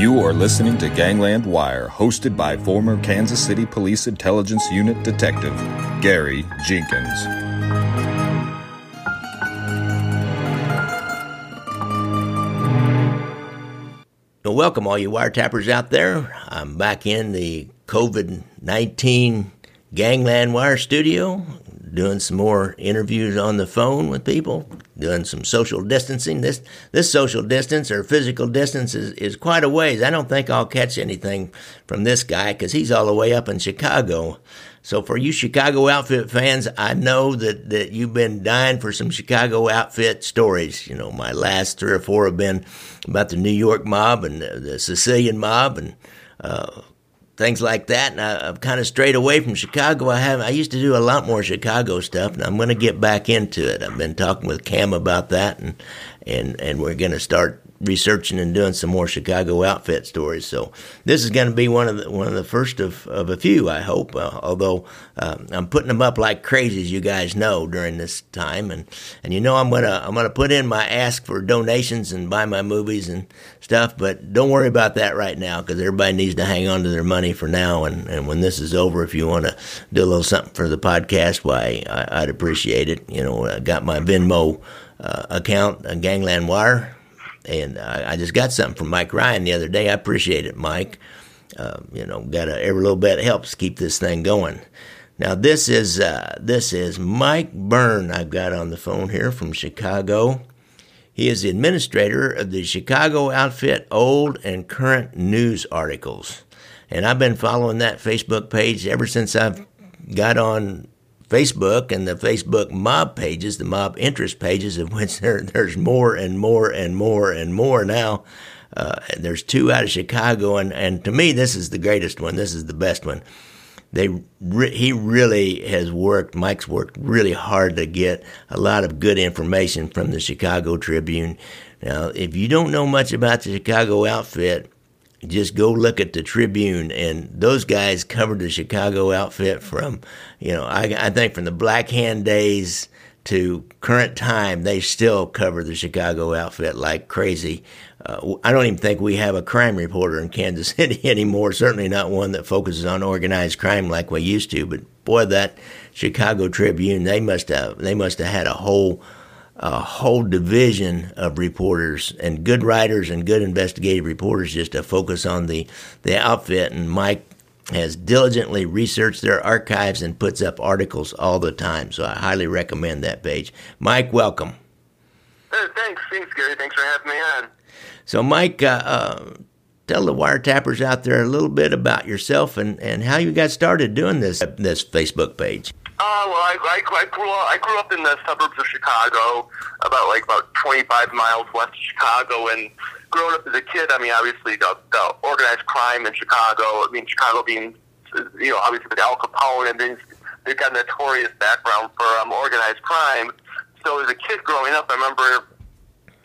You are listening to Gangland Wire, hosted by former Kansas City Police Intelligence Unit Detective Gary Jenkins. Well, welcome, all you wiretappers out there. I'm back in the COVID 19 Gangland Wire studio doing some more interviews on the phone with people, doing some social distancing. This this social distance or physical distance is, is quite a ways. I don't think I'll catch anything from this guy because he's all the way up in Chicago. So for you Chicago outfit fans, I know that, that you've been dying for some Chicago outfit stories. You know, my last three or four have been about the New York mob and the, the Sicilian mob and uh, things like that. And I, have kind of strayed away from Chicago. I have I used to do a lot more Chicago stuff, and I'm going to get back into it. I've been talking with Cam about that, and and and we're going to start researching and doing some more Chicago outfit stories. So this is going to be one of the one of the first of, of a few, I hope. Uh, although uh, I'm putting them up like crazy, as you guys know, during this time, and and you know I'm gonna I'm gonna put in my ask for donations and buy my movies and stuff. But don't worry about that right now because everybody needs to hang on to their money for now. And and when this is over, if you want to do a little something for the podcast, why I, would appreciate it. You know, I got my Venmo. Uh, account, uh, Gangland Wire, and I, I, just got something from Mike Ryan the other day. I appreciate it, Mike. Uh, you know, got every little bit helps keep this thing going. Now this is uh, this is Mike Byrne. I've got on the phone here from Chicago. He is the administrator of the Chicago Outfit Old and Current News Articles, and I've been following that Facebook page ever since I've got on Facebook and the Facebook mob pages, the mob interest pages, of which there, there's more and more and more and more now. Uh, there's two out of Chicago, and, and to me, this is the greatest one. This is the best one. They re- he really has worked. Mike's worked really hard to get a lot of good information from the Chicago Tribune. Now, if you don't know much about the Chicago outfit, just go look at the Tribune, and those guys covered the Chicago outfit from, you know, I, I think from the Black Hand days to current time, they still cover the Chicago outfit like crazy. Uh, I don't even think we have a crime reporter in Kansas City anymore. Certainly not one that focuses on organized crime like we used to. But boy, that Chicago Tribune, they must have they must have had a whole a whole division of reporters and good writers and good investigative reporters just to focus on the, the outfit. And Mike has diligently researched their archives and puts up articles all the time. So I highly recommend that page. Mike, welcome. Hey, thanks. Thanks, Gary. Thanks for having me on. So, Mike, uh, uh, tell the wiretappers out there a little bit about yourself and, and how you got started doing this this Facebook page. Uh, well, I, I, I grew up. I grew up in the suburbs of Chicago, about like about 25 miles west of Chicago. And growing up as a kid, I mean, obviously the, the organized crime in Chicago. I mean, Chicago being, you know, obviously with Al Capone, and then they've got a notorious background for um, organized crime. So as a kid growing up, I remember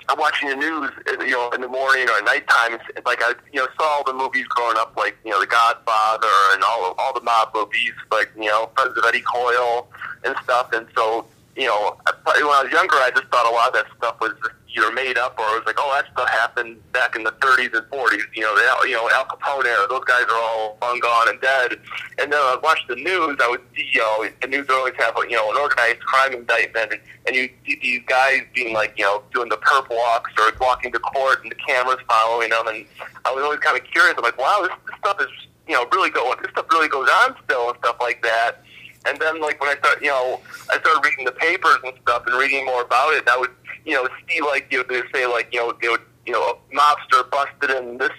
I'm watching the news, uh, you know, in the morning or at nighttime. Like I, you know, saw all the movies growing up, like you know, The Godfather and all all the mob movies, like you know, Friends of Eddie Coyle and stuff. And so, you know, when I was younger, I just thought a lot of that stuff was either made up or it was like, oh, that stuff happened back in the 30s and 40s. You know, the, you know, Al Capone era. Those guys are all long gone and dead. And then I watched the news. I would see, you know, the news would always have, you know, an organized crime indictment, and, and you see these guys being like, you know, doing the perp walks or walking to court, and the cameras following them. And I was always kind of curious. I'm like, wow, this, this stuff is, you know, really going. This stuff really goes on still and stuff like that. And then, like when I started, you know, I started reading the papers and stuff and reading more about it. I would you know, see like you know, they say like you know they would you know a mobster busted in this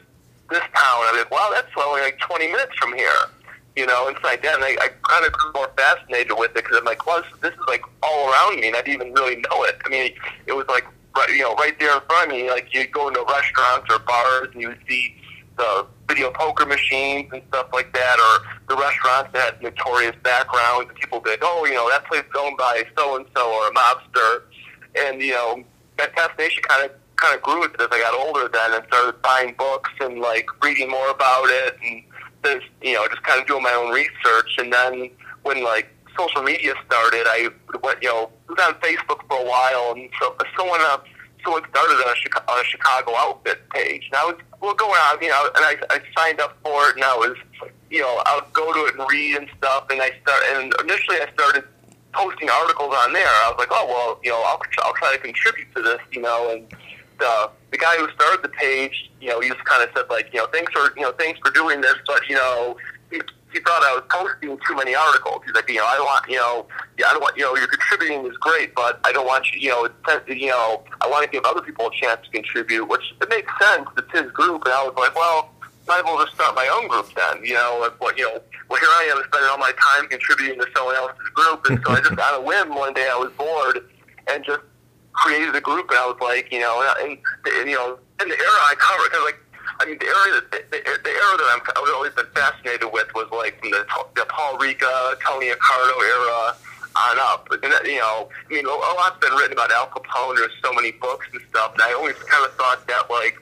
this town. I'm like, wow, that's only like 20 minutes from here. You know, and that. And I, I kind of grew more fascinated with it because I'm like, well, this, this is like all around me, and I didn't even really know it. I mean, it was like right, you know right there in front of me. Like you go into restaurants or bars and you would see the video poker machines and stuff like that, or the restaurants that had notorious backgrounds. And people like, oh, you know, that place is owned by so and so or a mobster and you know that fascination kind of kind of grew with it as I got older then and started buying books and like reading more about it and just you know just kind of doing my own research and then when like social media started I went you know was on Facebook for a while and so someone uh, uh, someone started on a, Chicago, on a Chicago outfit page. And I was well going on, you know, and I, I signed up for it, and I was, you know, I would go to it and read and stuff. And I start, and initially I started posting articles on there. I was like, oh well, you know, I'll I'll try to contribute to this, you know, and the the guy who started the page, you know, he just kind of said like, you know, thanks for you know, thanks for doing this, but you know, he, thought I was posting too many articles. He's like, you know, I don't want, you know, yeah, I don't want, you know, you're contributing is great, but I don't want you, you know, it's, you know, I want to give other people a chance to contribute, which it makes sense. It's his group, and I was like, well, might as well just start my own group then. You know, like, what, you know, well, here I am spending all my time contributing to someone else's group, and so I just on a whim one day I was bored and just created a group, and I was like, you know, and, and you know, in the era I cover, because like I mean, the area that the, the era that I'm, I've always been fascinated with was like from the, the Paul Ricca, Tony Accardo era on up. And that, you know, I mean, a lot's been written about Al Capone. There's so many books and stuff. And I always kind of thought that like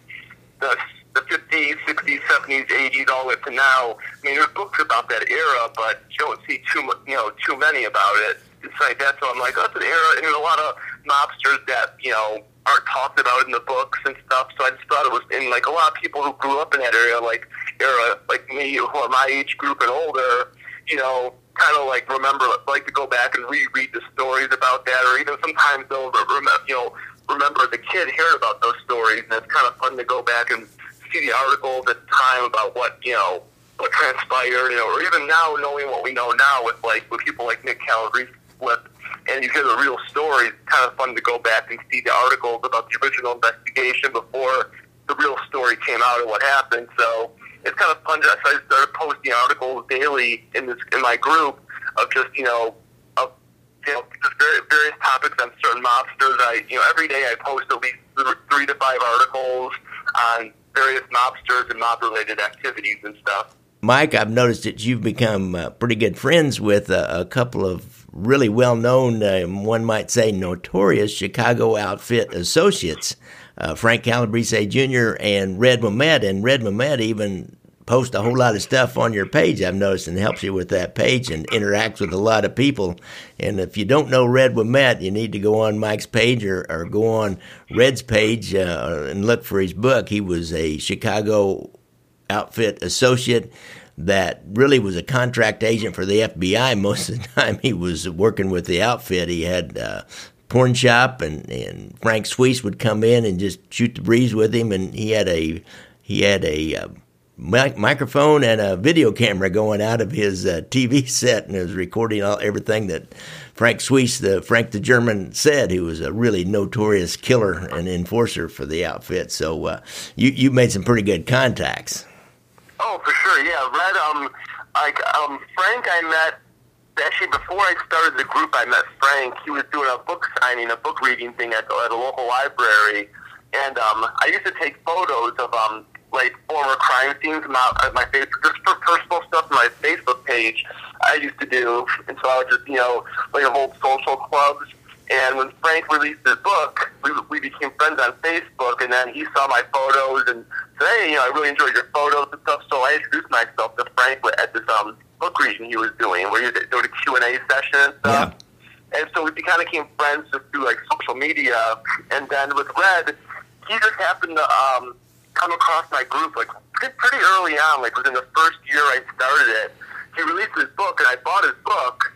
the the 50s, 60s, 70s, 80s, all the way to now. I mean, there's books about that era, but you don't see too much, you know, too many about it. It's like that. So I'm like, oh, it's an era, and there's a lot of mobsters that you know aren't talked about in the books and stuff. So I just thought it was in like a lot of people who grew up in that area, like era, like me, who are my age group and older, you know, kind of like remember, like to go back and reread the stories about that, or even sometimes they'll remember, you know, remember the kid hearing about those stories, and it's kind of fun to go back and see the articles at the time about what you know what transpired, you know, or even now knowing what we know now with like with people like Nick Calabrese with and you hear the real story. It's kind of fun to go back and see the articles about the original investigation before the real story came out and what happened. So it's kind of fun. To, so I started posting articles daily in this in my group of just you know of you know just various, various topics on certain mobsters. I you know every day I post at least three to five articles on various mobsters and mob related activities and stuff. Mike, I've noticed that you've become uh, pretty good friends with a, a couple of really well known, uh, one might say notorious Chicago outfit associates, uh, Frank Calabrese Jr. and Red Wemette. And Red Wemette even posts a whole lot of stuff on your page, I've noticed, and helps you with that page and interacts with a lot of people. And if you don't know Red Wemette, you need to go on Mike's page or, or go on Red's page uh, and look for his book. He was a Chicago outfit associate that really was a contract agent for the FBI. Most of the time, he was working with the outfit. He had a porn shop, and, and Frank Schweihs would come in and just shoot the breeze with him. And he had a he had a uh, mic- microphone and a video camera going out of his uh, TV set, and was recording all everything that Frank Schweihs, the Frank the German, said. He was a really notorious killer and enforcer for the outfit. So uh, you you made some pretty good contacts. Oh, for sure. Yeah, Red. Um, like um, Frank, I met actually before I started the group. I met Frank. He was doing a book signing, a book reading thing at, at a local library, and um, I used to take photos of um, like former crime scenes. My, my Facebook, just for personal stuff my Facebook page. I used to do, and so I would just you know like hold social clubs. And when Frank released his book, we, we became friends on Facebook, and then he saw my photos and said, hey, you know, I really enjoyed your photos and stuff. So I introduced myself to Frank at this um, book reading he was doing, where he was doing a Q&A session and stuff. Yeah. And so we kind of became friends just through like social media. And then with Red, he just happened to um, come across my group like pretty early on, like within the first year I started it. He released his book, and I bought his book.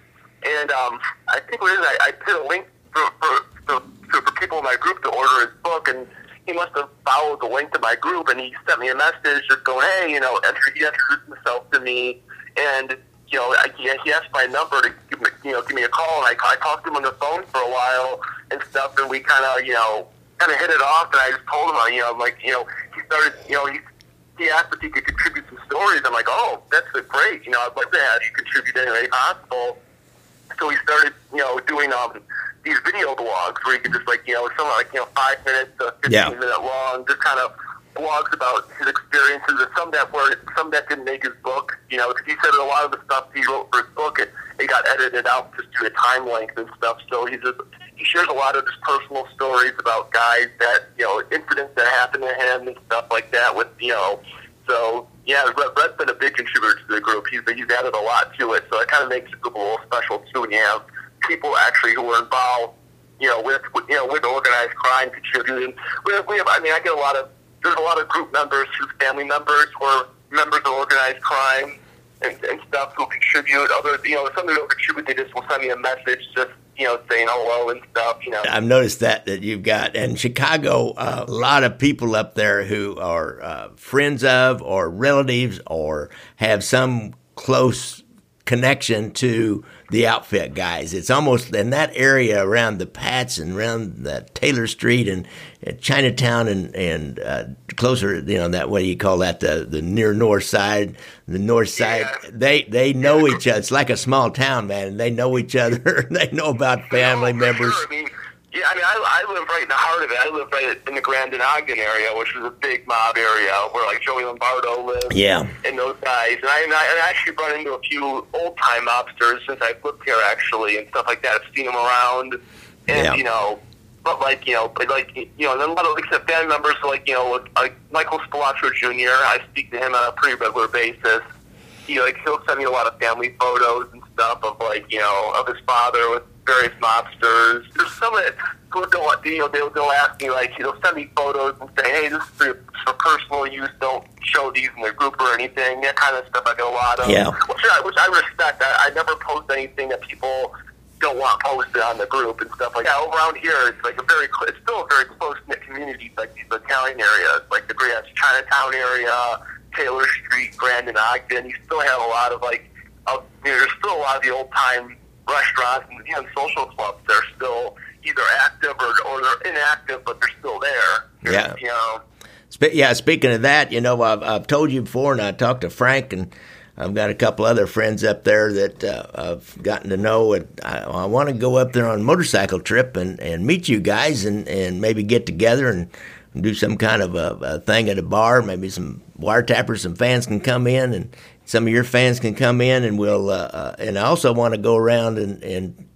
And um, I think what it is, I, I put a link for, for, for, for people in my group to order his book, and he must have followed the link to my group, and he sent me a message just going, hey, you know, he introduced himself to me, and you know, I, he asked my number to give me, you know give me a call, and I, I talked to him on the phone for a while and stuff, and we kind of you know kind of hit it off, and I just told him, uh, you know, I'm like you know, he started, you know, he he asked if he could contribute some stories. I'm like, oh, that's great, you know, I'd like to have you contribute any way possible. So he started, you know, doing um these video blogs where you can just like you know something like you know five minutes to fifteen yeah. minute long, just kind of blogs about his experiences, and some that were some that didn't make his book. You know, because he said a lot of the stuff he wrote for his book, it, it got edited out just due to time length and stuff. So he just he shares a lot of his personal stories about guys that you know incidents that happened to him and stuff like that. With you know, so yeah, Red's been a big contributor to the group. He's he's added a lot to it, so it kind of makes group a little special too. And you have people actually who were involved you know, with, with you know, with organized crime contributing. We have, we have, I mean, I get a lot of there's a lot of group members whose family members were members of organized crime and, and stuff who contribute. Other, you know, some who don't contribute, they just will send me a message just you know, saying hello and stuff, you know. I've noticed that that you've got in Chicago uh, a lot of people up there who are uh, friends of or relatives or have some close connection to the outfit guys. It's almost in that area around the Pats and around the Taylor Street and, and Chinatown and and uh, closer, you know, that what do you call that the the near north side, the north side. Yeah. They they know each other. It's like a small town, man. And They know each other. they know about oh, family members. Sure. I mean, yeah, I mean, I, I live right in the heart of it. I live right in the Grandin Ogden area, which is a big mob area where like Joey Lombardo lives. Yeah. And those guys. And I, and I, and I actually run into a few old time mobsters since I've lived here, actually, and stuff like that. I've seen them around. And, yeah. you know, but like, you know, but like, you know, and then a lot of like family members, like, you know, like Michael Spilotro Jr., I speak to him on a pretty regular basis. He, like, he'll send me a lot of family photos and stuff of, like, you know, of his father with various mobsters. There's some that who don't, you know, they'll, they'll ask me, like, you know, send me photos and say, hey, this is for, for personal use. Don't show these in the group or anything. That kind of stuff I get a lot of. Yeah. Which I, which I respect. I, I never post anything that people don't want posted on the group and stuff like that. Over around here, it's like a very, it's still a very close knit community, like these Italian areas, like the Grand Chinatown area, Taylor Street, Grandin Ogden. You still have a lot of like, uh, you know, there's still a lot of the old time restaurants and even social clubs. They're still either active or, or they're inactive, but they're still there. Yeah. You know. Yeah. Speaking of that, you know, I've, I've told you before, and I talked to Frank, and I've got a couple other friends up there that uh, I've gotten to know, and I, I want to go up there on a motorcycle trip and, and meet you guys, and, and maybe get together and do some kind of a, a thing at a bar. Maybe some wiretappers, some fans can come in, and some of your fans can come in, and we'll. Uh, uh, and I also want to go around and, and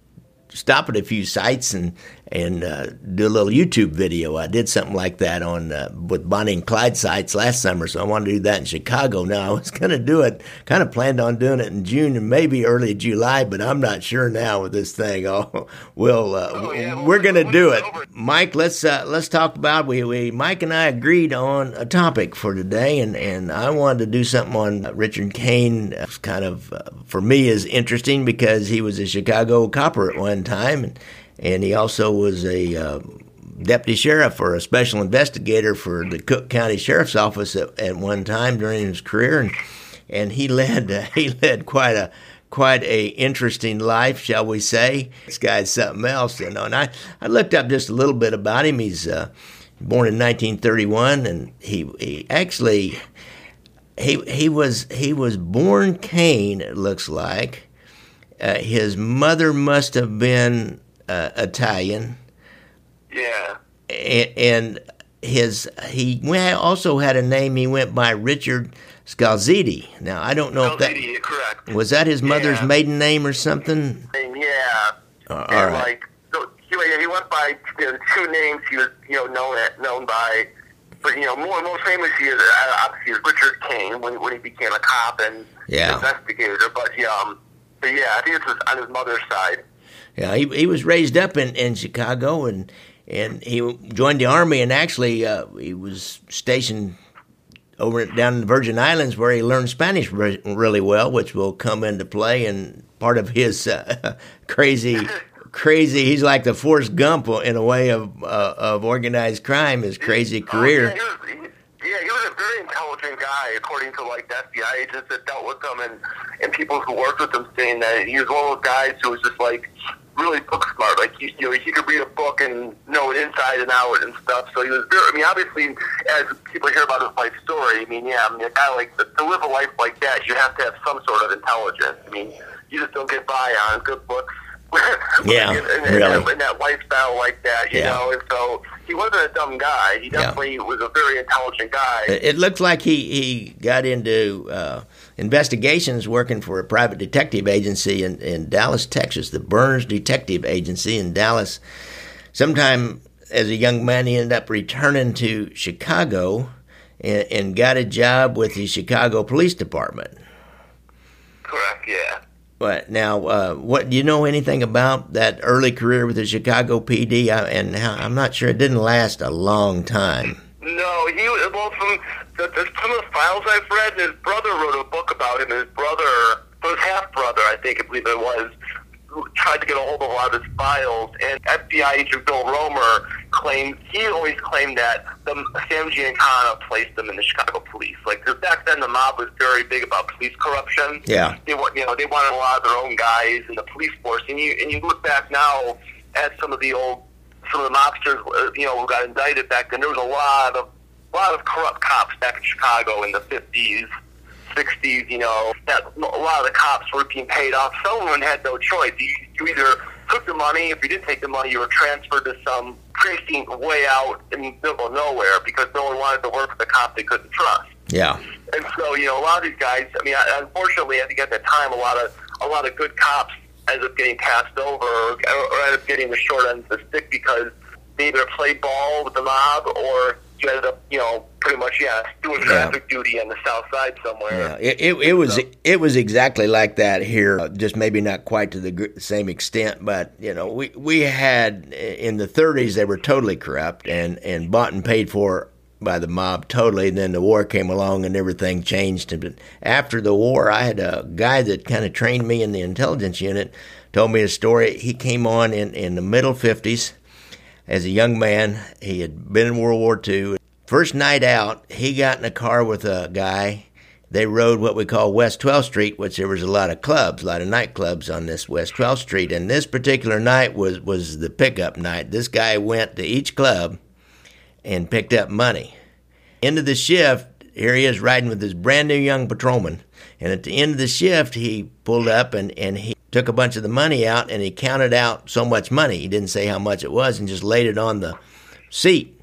stop at a few sites and and uh, do a little YouTube video. I did something like that on uh, with Bonnie and Clyde sites last summer, so I wanted to do that in Chicago. Now I was going to do it, kind of planned on doing it in June and maybe early July, but I'm not sure now with this thing. Oh, we'll, uh, oh, yeah, we're going to do it, Mike. Let's uh, let's talk about we, we Mike and I agreed on a topic for today, and and I wanted to do something on Richard Cain. It's kind of uh, for me is interesting because he was a Chicago copper at one time and and he also was a uh, deputy sheriff or a special investigator for the Cook County Sheriff's Office at, at one time during his career, and and he led uh, he led quite a quite a interesting life, shall we say? This guy's something else, you know. And I I looked up just a little bit about him. He's uh, born in 1931, and he he actually he he was he was born Cain. It looks like. Uh, his mother must have been uh, Italian. Yeah. And, and his he also had a name. He went by Richard Scalzitti. Now I don't know Scalzitti, if that correct. was that his mother's yeah. maiden name or something. Yeah. Uh, all right. Like, so he, he went by you know, two names. He was you know known known by, but you know more most famous he is uh, obviously is Richard Cain when when he became a cop and yeah. investigator. But yeah, um, but yeah, I think it was on his mother's side. Yeah, he he was raised up in, in Chicago and and he joined the army and actually uh, he was stationed over down in the Virgin Islands where he learned Spanish re- really well, which will come into play and part of his uh, crazy. Crazy, he's like the Forrest Gump in a way of uh, of organized crime. His crazy career. Oh, yeah, he was, yeah, he was a very intelligent guy, according to like the FBI agents that dealt with him and and people who worked with him, saying that he was one of those guys who was just like really book smart. Like he, you know, he could read a book and know it inside and out and stuff. So he was very. I mean, obviously, as people hear about his life story, I mean, yeah, I mean, a guy like to live a life like that, you have to have some sort of intelligence. I mean, you just don't get by on good books. yeah, in, in, really. in, in that lifestyle like that, you Yeah. know. And so he wasn't a dumb guy. He definitely was a very intelligent guy. It looks like he, he got into uh, investigations working for a private detective agency in, in Dallas, Texas, the Burns Detective Agency in Dallas. Sometime as a young man, he ended up returning to Chicago and, and got a job with the Chicago Police Department. Correct. Yeah. But now, uh, what do you know anything about that early career with the Chicago PD? I, and how, I'm not sure it didn't last a long time. No, he well from the, some of the files I've read. His brother wrote a book about him. His brother, his half brother, I think, I believe it was, tried to get a hold of a lot of his files, and FBI agent Bill Roemer claimed he always claimed that the Sam Giancana placed them in the Chicago police. Like 'cause back then, the mob was very big about police corruption. Yeah. they want you know they wanted a lot of their own guys in the police force, and you and you look back now at some of the old some of the mobsters, uh, you know, who got indicted back then. There was a lot of a lot of corrupt cops back in Chicago in the fifties. 60s, you know, that a lot of the cops were being paid off. Someone had no choice. You, you either took the money, if you didn't take the money, you were transferred to some precinct way out in the middle of nowhere because no one wanted to work with the cop they couldn't trust. Yeah. And so, you know, a lot of these guys. I mean, I- unfortunately, I think at that time, a lot of a lot of good cops ended up getting passed over or, or ended up getting the short end of the stick because they either played ball with the mob or you ended up, you know, pretty much, yeah, doing traffic duty on the south side somewhere. Yeah, it, it, it was it was exactly like that here, uh, just maybe not quite to the gr- same extent, but you know, we we had in the 30s they were totally corrupt and and bought and paid for by the mob totally. And then the war came along and everything changed. But after the war, I had a guy that kind of trained me in the intelligence unit, told me a story. He came on in in the middle 50s as a young man. He had been in World War II. First night out, he got in a car with a guy. They rode what we call West 12th Street, which there was a lot of clubs, a lot of nightclubs on this West 12th Street. And this particular night was, was the pickup night. This guy went to each club and picked up money. End of the shift, here he is riding with his brand new young patrolman. And at the end of the shift, he pulled up and, and he took a bunch of the money out and he counted out so much money. He didn't say how much it was and just laid it on the seat.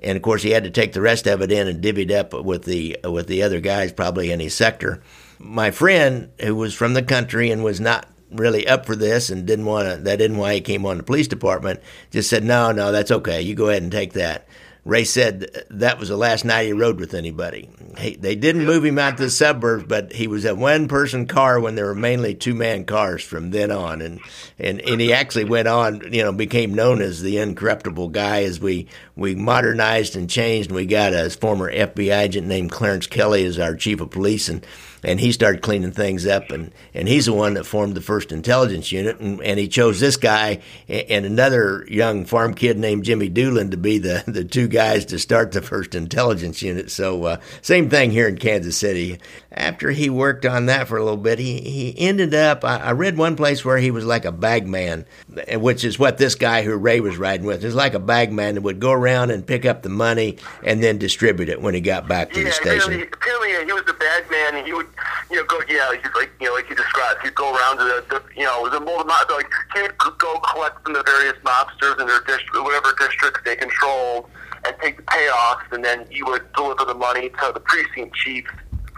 And of course, he had to take the rest of it in and divvied up with the with the other guys, probably in his sector. My friend, who was from the country and was not really up for this and didn't want to, that didn't why he came on the police department, just said, "No, no, that's okay. You go ahead and take that." Ray said that was the last night he rode with anybody. He, they didn't move him out to the suburbs, but he was a one person car when there were mainly two man cars from then on. And, and, and he actually went on, you know, became known as the incorruptible guy as we, we modernized and changed. And we got a former FBI agent named Clarence Kelley as our chief of police. And, and he started cleaning things up and, and he's the one that formed the first intelligence unit and, and he chose this guy and another young farm kid named Jimmy Doolin to be the, the two guys to start the first intelligence unit. So uh, same thing here in Kansas City. After he worked on that for a little bit, he, he ended up, I, I read one place where he was like a bagman, which is what this guy who Ray was riding with is like a bagman that would go around and pick up the money and then distribute it when he got back to yeah, the station. Apparently, apparently, he was the bad man. and He would, you know, go. Yeah, he's like, you know, like you described. He'd go around to the, the you know, the mold mob. Like would go collect from the various mobsters in their district, whatever districts they controlled, and take the payoffs, and then he would deliver the money to the precinct chief.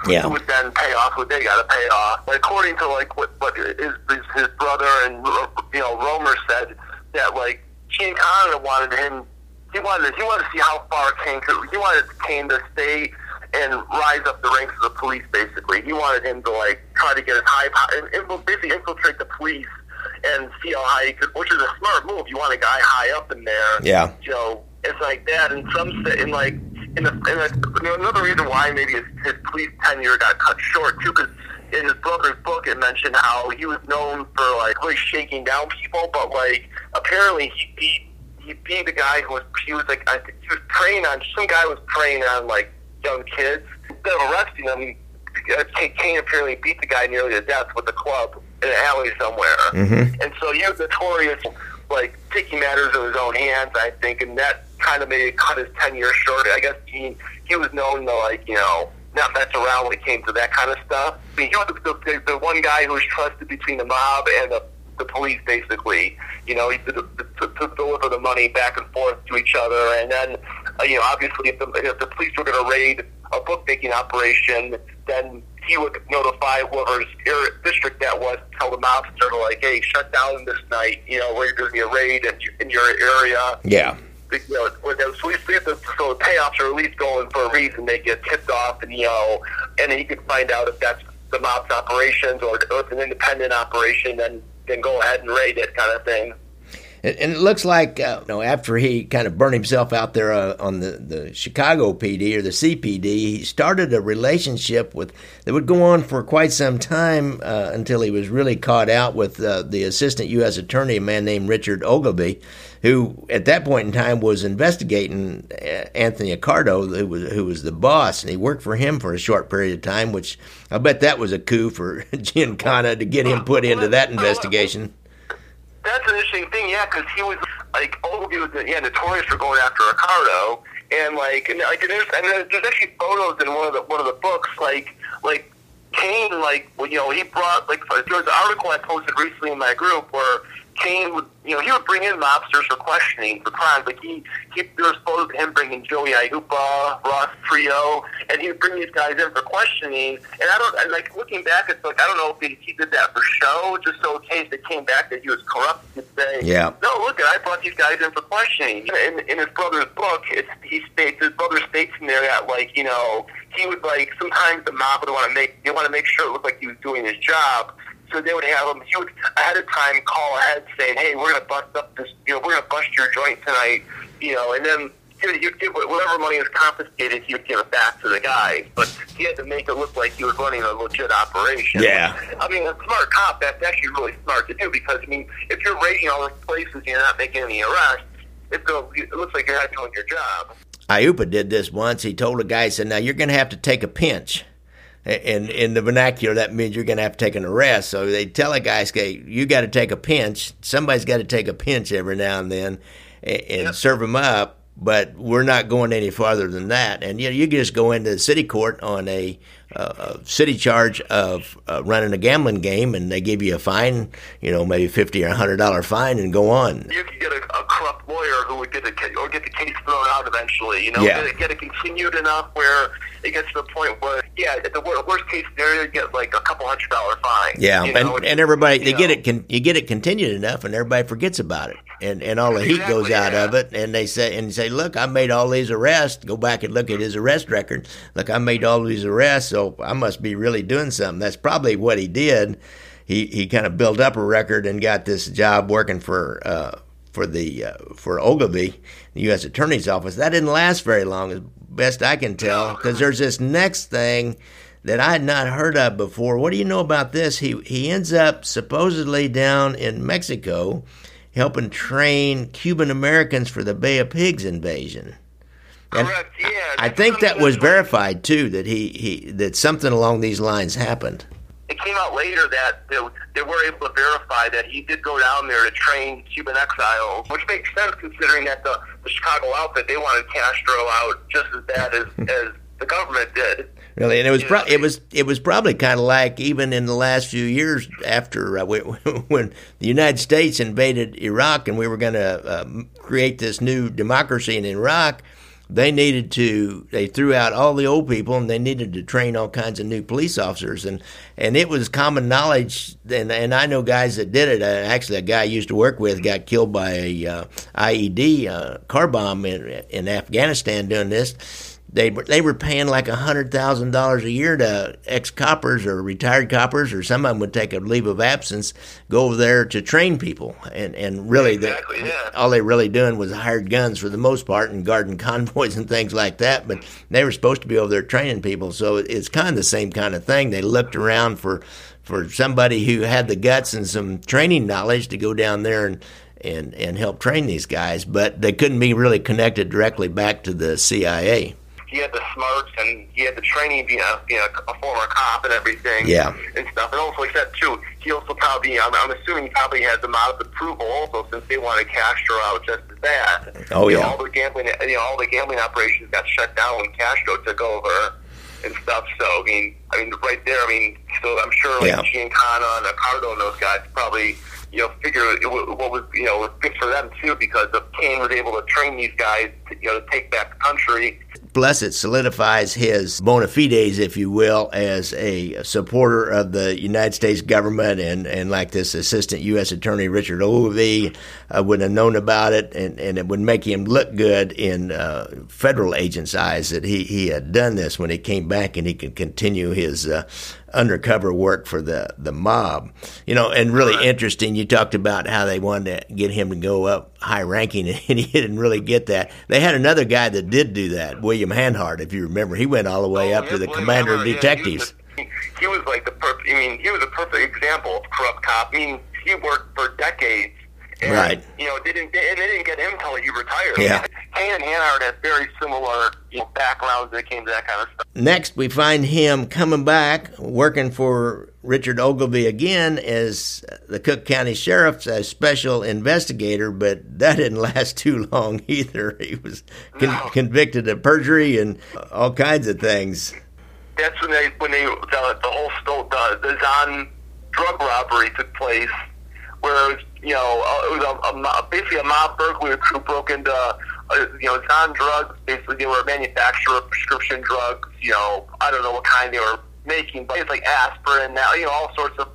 Yeah. Who would then pay off what they got to pay off. But according to like what what his his, his brother and you know Roemer said that like Giancana wanted him he wanted he wanted to see how far Cain could. He wanted Cain to stay and rise up the ranks of the police. Basically, he wanted him to like try to get as high and basically infiltrate the police and see how high he could. Which is a smart move. You want a guy high up in there. Yeah. You know, it's like that. And some in like in, the, in another reason why maybe his, his police tenure got cut short too, because in his brother's book it mentioned how he was known for like really shaking down people, but like apparently he beat he beat the guy who was he was like I think he was preying on some guy was preying on like young kids. Instead of arresting him, uh, Cain apparently beat the guy nearly to death with a club in an alley somewhere. Mhm. And so he was notorious, like taking matters in his own hands, I think, and that kind of maybe cut his tenure short. I guess he he was known to like you know not mess around when it came to that kind of stuff. I mean, he was the, the, the one guy who was trusted between the mob and the the police basically. You know, he to, to, to deliver the money back and forth to each other, and then uh, you know, obviously, if the, if the police were going to raid a bookmaking operation, then he would notify whoever's district that was, tell the mobster to like, hey, shut down this night. You know, where there's going to be a raid in, in your area. Yeah. You know, so, we have to, so the payoffs are at least going for a reason. They get tipped off, and you know, and then you can find out if that's the mob's operations, or, or it's an independent operation, then then go ahead and raid it, kind of thing. And, it looks like uh, you know, after he kind of burned himself out there uh, on the, the Chicago PD or the CPD, he started a relationship with that would go on for quite some time uh, until he was really caught out with uh, the assistant U.S. attorney, a man named Richard Ogilvie, who at that point in time was investigating uh, Anthony Accardo, who was who was the boss, and he worked for him for a short period of time. Which I bet that was a coup for Giancana to get him put into that investigation that's an interesting thing, yeah, because he was like oh, Ogilvie was yeah notorious for going after Accardo, and like and like and there's, and there's actually photos in one of the one of the books like like Cain like you know he brought like there was an article I posted recently in my group where Cain would, you know, he would bring in mobsters for questioning for crimes. Like he, he there was photos of him bringing Joey Aiuppa, Ross Trio, and he would bring these guys in for questioning. And I don't, and like looking back, it's like I don't know if he, he did that for show, just so in case it came back that he was corrupt, he could say, yeah, no, look, I brought these guys in for questioning. In, in his brother's book, it's, he states his brother states in there that like you know he would like sometimes the mob would want to make they want to make sure it looked like he was doing his job. So they would have him. He would ahead of time call ahead saying, "Hey, we're gonna bust up this. You know, we're gonna bust your joint tonight." You know, and then he would give whatever money was confiscated, he would give it back to the guy. But he had to make it look like he was running a legit operation. Yeah. I mean, a smart cop. That's actually really smart to do because I mean, if you're raiding all these places and you're not making any arrests, it, it looks like you're not doing your job. Aiuppa did this once. He told a guy, he said, "Now you're going to have to take a pinch." In in the vernacular, that means you're going to have to take an arrest. So they tell a guy, "Okay, you got to take a pinch. Somebody's got to take a pinch every now and then, and, and yep. serve them up." But we're not going any farther than that. And you know, you can just go into the city court on a uh, city charge of uh, running a gambling game, and they give you a fine, you know, maybe fifty or a hundred dollar fine, and go on. You could get a, a corrupt lawyer who would get the or get the case thrown out eventually. You know, yeah. get, it, get it continued enough where it gets to the point where, yeah, the worst case scenario, you get like a couple hundred dollar fine. Yeah, know, and, and everybody they know. get it con, you get it continued enough, and everybody forgets about it, and and all the heat exactly, goes out yeah. of it, and they say and say, look, I made all these arrests. Go back and look at his arrest record. Look, I made all these arrests, so I must be really doing something. That's probably what he did. He he kind of built up a record and got this job working for uh, for the uh, for Ogilvie, the U.S. Attorney's Office. That didn't last very long, as best I can tell, because there's this next thing that I had not heard of before. What do you know about this? He he ends up supposedly down in Mexico, helping train Cuban Americans for the Bay of Pigs invasion. And Correct. Yeah. I think that was verified too. That he, he that something along these lines happened. It came out later that they, they were able to verify that he did go down there to train Cuban exiles, which makes sense considering that the, the Chicago outfit they wanted Castro out just as bad as, as the government did. Really, and it was pro- it was it was probably kind of like even in the last few years after uh, when the United States invaded Iraq and we were going to uh, create this new democracy in Iraq they needed to they threw out all the old people and they needed to train all kinds of new police officers. And and it was common knowledge and and I know guys that did it. Uh, actually a guy I used to work with got killed by a uh, IED uh, car bomb in in Afghanistan doing this they they were paying like a hundred thousand dollars a year to ex coppers or retired coppers, or some of them would take a leave of absence, go over there to train people, and and really, exactly, the, yeah. all they really doing was hired guns for the most part and guarding convoys and things like that. But they were supposed to be over there training people, so it's kind of the same kind of thing. They looked around for for somebody who had the guts and some training knowledge to go down there and and and help train these guys, but they couldn't be really connected directly back to the CIA he had the smarts and he had the training being a, being a, a former cop and everything. Yeah. And stuff. And also like that too, he also probably I'm, I'm assuming he probably has the of approval also since they wanted Castro out just as bad. Oh yeah. Know, all the gambling you know, all the gambling operations got shut down when Castro took over and stuff. So I mean I mean right there, I mean so I'm sure like yeah. Giancana and Accardo and those guys probably you know, figure what was, you know, was good for them too because the Cain was able to train these guys, to, you know, to take back the country Plus, it solidifies his bona fides, if you will, as a supporter of the United States government. And, and like this Assistant U.S. Attorney Richard Ogilvie uh, would have known about it, and, and it would make him look good in uh, federal agents' eyes that he, he had done this when he came back and he could continue his uh, undercover work for the, the mob. You know, and really interesting, you talked about how they wanted to get him to go up high ranking, and he didn't really get that. They had another guy that did do that, William Hanhardt, if you remember. He went all the way oh, up to the William commander of detectives. Yeah, he, was a, he was like the perfect, I mean, he was a perfect example of corrupt cop. I mean, he worked for decades and, right. You know, they didn't, and they didn't get him until he retired. Yeah. Cain and Hanhardt had very similar you know, backgrounds when it came to that kind of stuff. Next, we find him coming back, working for Richard Ogilvie again as the Cook County Sheriff's a special investigator, but that didn't last too long either. He was con- no. convicted of perjury and all kinds of things. That's when they, when they, the, the whole, the, the Zahn drug robbery took place where it was, you know, uh, it was a, a, basically a mob burglary crew broke into, uh, you know, Zahn drugs. Basically, they were a manufacturer of prescription drugs. You know, I don't know what kind they were making, but it's like aspirin now, you know, all sorts of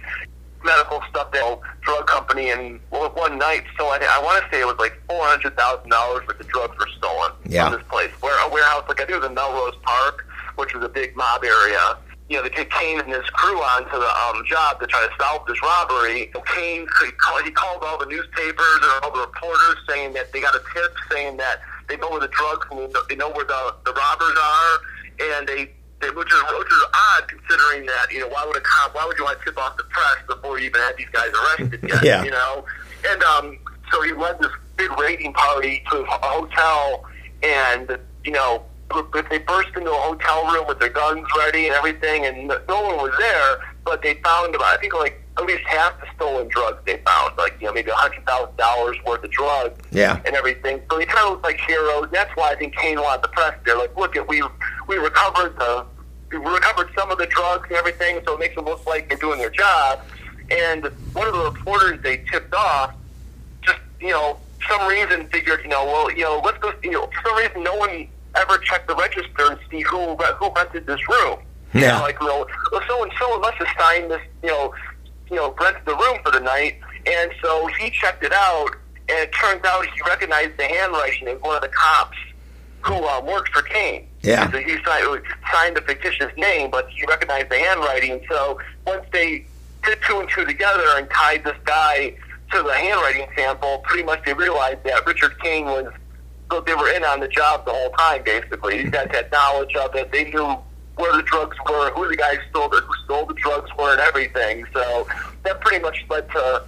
medical stuff. That a drug company, and well, one night, so I, I want to say it was like four hundred thousand dollars worth of drugs were stolen yeah. from this place. Where a warehouse, like I think it was in Melrose Park, which was a big mob area you know, they take Cain and his crew on to the um, job to try to solve this robbery. Cain, he called, he called all the newspapers and all the reporters saying that they got a tip saying that they know where the drugs and they know where the, the robbers are, and they, they which is which is odd considering that you know why would a cop why would you want to tip off the press before you even had these guys arrested yet? yeah. You know, and um, so he led this big raiding party to a hotel, and you know but they burst into a hotel room with their guns ready and everything, and no one was there. But they found about, I think, like at least half the stolen drugs they found, like you know maybe a hundred thousand dollars worth of drugs, yeah, and everything. So they kind of look like heroes. That's why I think Cain wanted the press there. Like, look at we we recovered the we recovered some of the drugs and everything, so it makes them look like they're doing their job. And one of the reporters they tipped off, just you know, some reason figured, you know, well, you know, let's go. You know, for some reason, no one ever check the register and see who who rented this room. Yeah. You know, like, you know, well, so and so must have signed this, you know, you know, rented the room for the night, and so he checked it out, and it turns out he recognized the handwriting of one of the cops who uh, worked for Cain. Yeah. So he signed, signed a fictitious name, but he recognized the handwriting. So once they put two and two together and tied this guy to the handwriting sample, pretty much they realized that Richard Cain was so they were in on the job the whole time. Basically, these guys had knowledge of it. They knew where the drugs were, who the guys stole the, who stole the drugs were, and everything. So that pretty much led to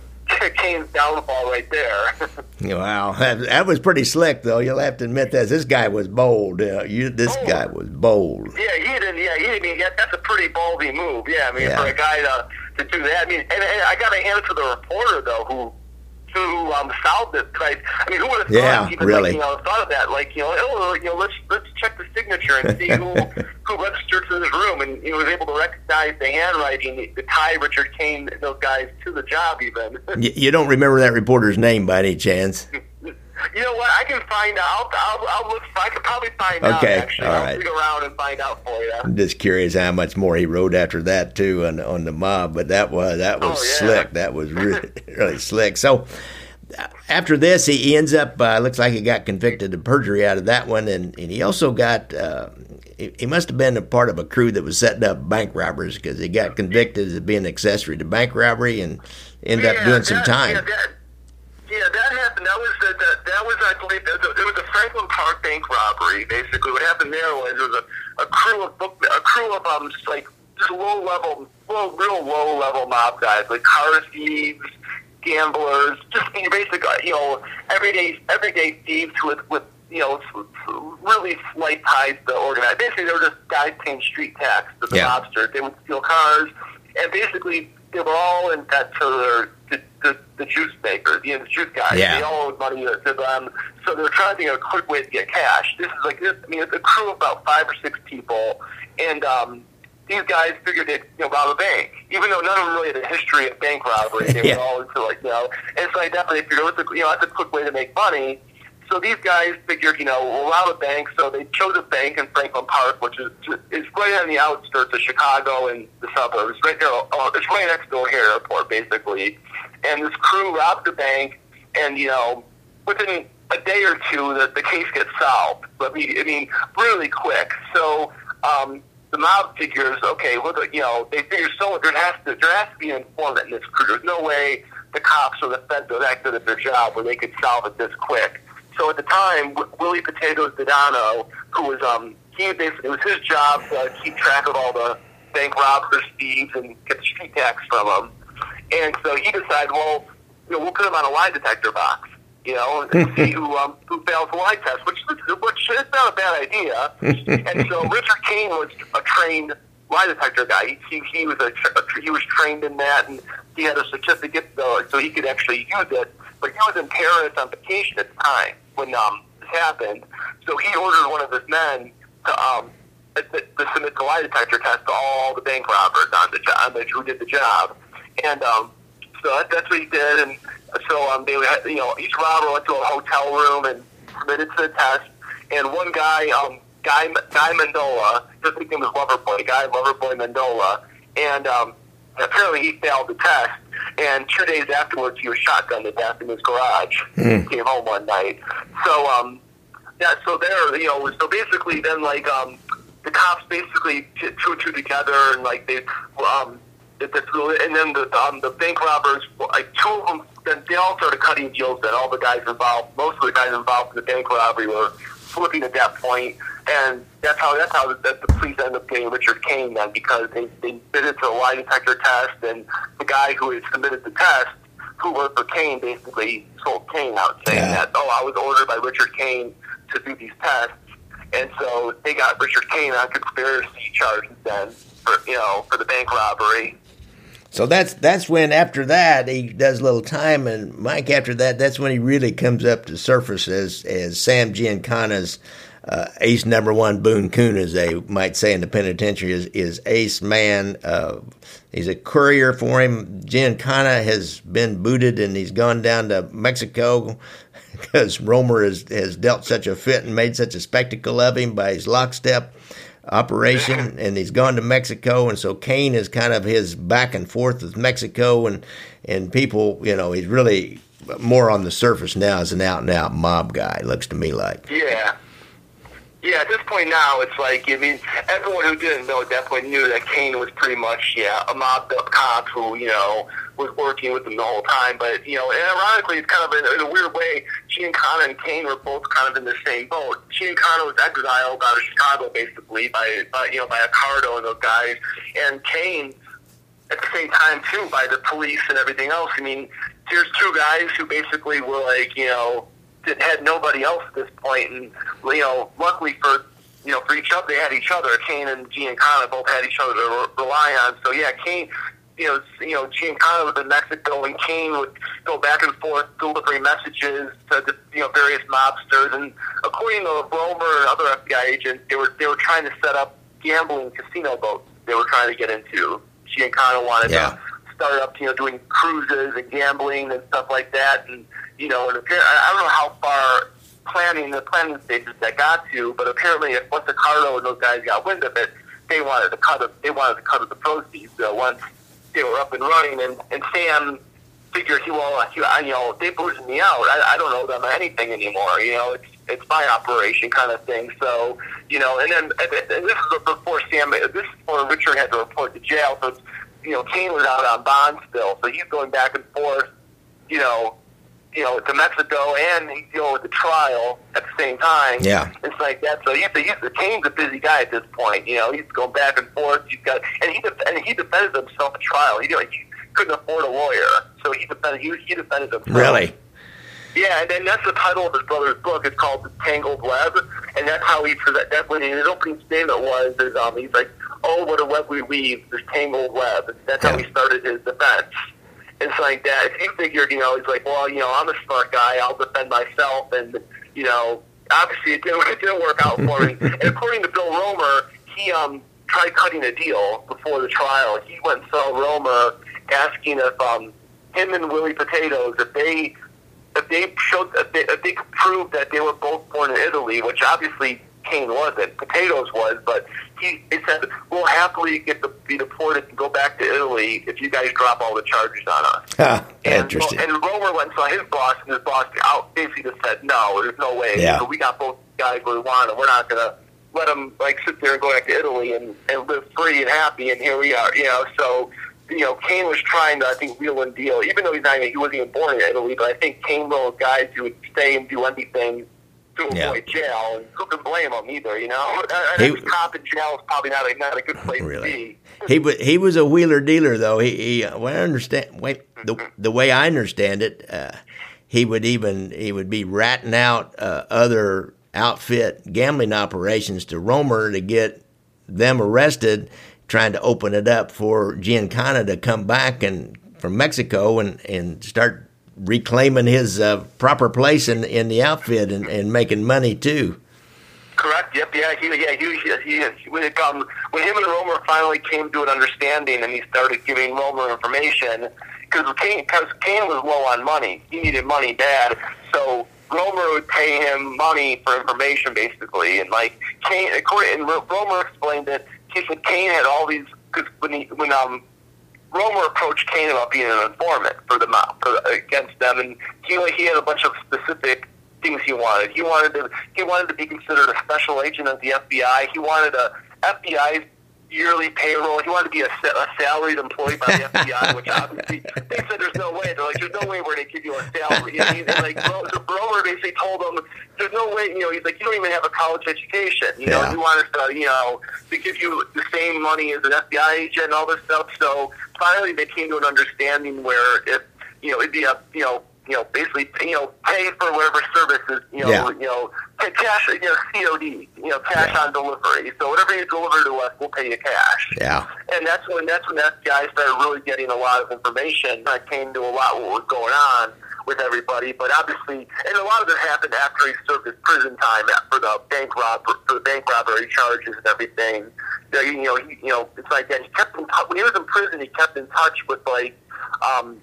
Cain's downfall right there. wow, that, that, was pretty slick, though. You'll have to admit that this guy was bold. Uh, you, this oh. guy was bold. Yeah, he didn't. Yeah, he didn't. Yeah, that's a pretty ballsy move. Yeah, I mean, yeah. for a guy to to do that. I mean, and, and I got to hand it to the reporter though, who who um. Right? I mean, who would have thought yeah, even really. like, you know thought of that? Like you know, oh, you know, let's let's check the signature and see who who registered to this room, and he was able to recognize the handwriting, the tie Richard Cain those guys to the job. Even you, you don't remember that reporter's name by any chance? You know what? I can find out. I'll, I'll look. I could probably find okay. out. Actually, all I'll right. dig around and find out for you. I'm just curious how much more he wrote after that too on on the mob, but that was that was oh, yeah. slick. That was really really slick. So after this, he ends up uh, looks like he got convicted of perjury out of that one, and, and he also got uh, he, he, must have been a part of a crew that was setting up bank robbers because he got convicted of being accessory to bank robbery and ended yeah, up doing that, some time. Yeah, that, yeah, that happened. That was the, that, that was I believe it was a Franklin Park bank robbery. Basically, what happened there was there was a, a crew of book, a crew of um just like just low level, low, real low level mob guys like car thieves gamblers, just you basically, you know, everyday everyday thieves with with you know really slight ties to organized. Basically, they were just guys paying street tax to the yeah. mobsters. They would steal cars, and basically they were all in debt to their the, the, juice makers, you know, the juice guys. Yeah. They all owed money to them, so they were trying to think of a quick way to get cash. This is like this. I mean, it's a crew of about five or six people, and um, these guys figured they'd you know, rob a bank, even though none of them really had a history of bank robbery. They yeah. were all into like you know, and so I definitely figured, let's you know, that's a quick way to make money. So these guys figured, you know, we'll rob a bank. So they chose a bank in Franklin Park, which is is right on the outskirts of Chicago and the suburbs, right there. Oh, it's right next to O'Hare Airport, basically. And this crew robbed the bank, and you know, within a day or two, the, the case gets solved. But I mean, really quick. So. Um, the mob figures, okay, look, you know, they figure so there has to there has to be an informant in this crew. There's no way the cops or the feds are that good at their job where they could solve it this quick. So at the time, Willie Potatoes Daddano, who was um he basically it was his job to keep track of all the bank robbers, thieves, and get the street tax from them. And so he decided, well, you know, we'll put him on a lie detector box, you know, and see who um, who fails the lie test, which which is not a bad idea. and so Richard Cain was a trained lie detector guy. He he, was a, a he was trained in that, and he had a certificate so, so he could actually use it. But he was in Paris on vacation at the time when um, this happened. So he ordered one of his men to um, to, to submit the lie detector test to all the bank robbers on the job, who did the job, and um, so that, that's what he did. And so um, they you know each robber went to a hotel room and submitted to the test. And one guy, um, Guy Guy Mendola, his nickname was Loverboy, Guy Loverboy Mendola, and um, apparently he failed the test. And two days afterwards, he was shotgunned to death in his garage. Mm. He came home one night. So, um, yeah, so there, you know, so basically, then like um, the cops basically put two and two together, and like they, um, and then the um, the bank robbers, like two of them, then they all started cutting deals. Then all the guys involved, most of the guys involved in the bank robbery were flipping at that point, and that's how that's how the, the police end up getting Richard Cain then because they they did it to a lie detector test, and the guy who had submitted the test, who worked for Cain, basically sold Cain out saying yeah. that oh I was ordered by Richard Cain to do these tests, and so they got Richard Cain on conspiracy charges then for you know for the bank robbery. So that's that's when after that he does a little time and Mike after that that's when he really comes up to surface as as Sam Giancana's uh, ace number one Boone Coon, as they might say in the penitentiary, is, is ace man. Uh, he's a courier for him. Giancana has been booted and he's gone down to Mexico because Roemer has, has dealt such a fit and made such a spectacle of him by his lockstep operation and he's gone to Mexico and so Cain is kind of his back and forth with Mexico and and people you know he's really more on the surface now as an out and out mob guy looks to me like yeah yeah, at this point now, it's like I mean, everyone who didn't know at that point knew that Cain was pretty much yeah a mobbed up cop who you know was working with them the whole time. But you know, and ironically, it's kind of in, in a weird way, Giancana and Cain were both kind of in the same boat. Giancana was exiled out of Chicago basically by, by you know by Accardo and those guys, and Cain at the same time too by the police and everything else. I mean, here's two guys who basically were like you know had nobody else at this point, and you know, luckily for you know for each other, they had each other. Cain and Giancana both had each other to rely on. So yeah, Cain. You know, you know, Giancana was in Mexico, and Cain would go back and forth delivering messages to the, you know various mobsters. And according to Roemer and other FBI agents, they were they were trying to set up gambling casino boats. They were trying to get into. Giancana wanted yeah. to start up, you know, doing cruises and gambling and stuff like that. And you know, and I don't know how far planning the planning stages that got to, but apparently, once Accardo and those guys got wind of it, they wanted to cut of they wanted to cut of the proceeds uh, once they were up and running. And and Sam figured he well, he, I, you know, they booted me out. I, I don't owe them anything anymore. You know, it's it's my operation kind of thing. So you know, and then and this is before Sam. This is before Richard had to report to jail. So you know, Cain was out on bond still, so he's going back and forth. You know, you know, to Mexico and he's dealing with the trial at the same time. Yeah. It's like that. So he's, he's the Cain's a busy guy at this point. You know, he's going back and forth. He's got and he def- and he defended himself at trial. He, like, he couldn't afford a lawyer, so he defended he, he defended himself. Really. Yeah, and then that's the title of his brother's book. It's called The Tangled Web, and that's how he present. That's what his opening statement was. Is um, he's like, "Oh, what a web we weave! This tangled web." That's yeah. how he started his defense and so like that. If he figured, you know, he's like, well, you know, I'm a smart guy. I'll defend myself, and you know, obviously it didn't, it didn't work out for me. and according to Bill Roemer, he um tried cutting a deal before the trial. He went and saw Roemer asking if um him and Willie Potatoes if they if they showed if they, if they could prove that they were both born in Italy, which obviously Cain wasn't, Potatoes was, but he, he said we'll happily get the, be deported and go back to Italy if you guys drop all the charges on us. Ah, and, interesting. And Roemer went and saw his boss, and his boss out basically just said, "No, there's no way. Yeah. So we got both guys we want, and we're not gonna let them like sit there and go back to Italy and, and live free and happy. And here we are, you know. So you know, Cain was trying to, I think, wheel and deal. Even though he's not, even, he wasn't even born in Italy, but I think Cain was guys who would stay and do anything to avoid Yeah. jail, and who can blame him either? You know, He- think cop in jail is probably not a not a good place Really? to be. he was he was a wheeler dealer though. He, he well, I understand. Wait, the the way I understand it, uh, he would even he would be ratting out uh, other outfit gambling operations to Roemer to get them arrested, trying to open it up for Giancana to come back and from Mexico and and start reclaiming his uh, proper place in in the outfit and, and making money too. Correct. Yep. Yeah. He. Yeah. He. He. he when it come when him and Roemer finally came to an understanding, and he started giving Roemer information because Cain because Cain was low on money. He needed money bad, so Roemer would pay him money for information, basically. And like Cain, according and Ro- Roemer explained that he said Cain had all these because when he when um Roemer approached Cain about being an informant for the for against them, and he he had a bunch of specific things he wanted. He wanted to he wanted to be considered a special agent of the FBI. He wanted a FBI's yearly payroll. He wanted to be a, a salaried employee by the FBI, which obviously they said there's no way. They're like, there's no way we're going to give you a salary. And he's like, Ro- Roemer basically told him, there's no way. You know, he's like, you don't even have a college education. You know, Yeah. he wanted to, uh, you know, to give you the same money as an FBI agent and all this stuff. So finally, they came to an understanding where if you know, it'd be a you know. You know, basically, you know, pay for whatever services, you know, Yeah. you know, cash, you know, COD, you know, cash Yeah. on delivery. So whatever you deliver to us, we'll pay you cash. Yeah. And that's when that's when that guy started really getting a lot of information. I came to a lot what was going on with everybody, but obviously, and a lot of it happened after he served his prison time for the bank rob for the bank robbery charges and everything. You know, he, you know, it's like that. He kept in touch when he was in prison. He kept in touch with like um,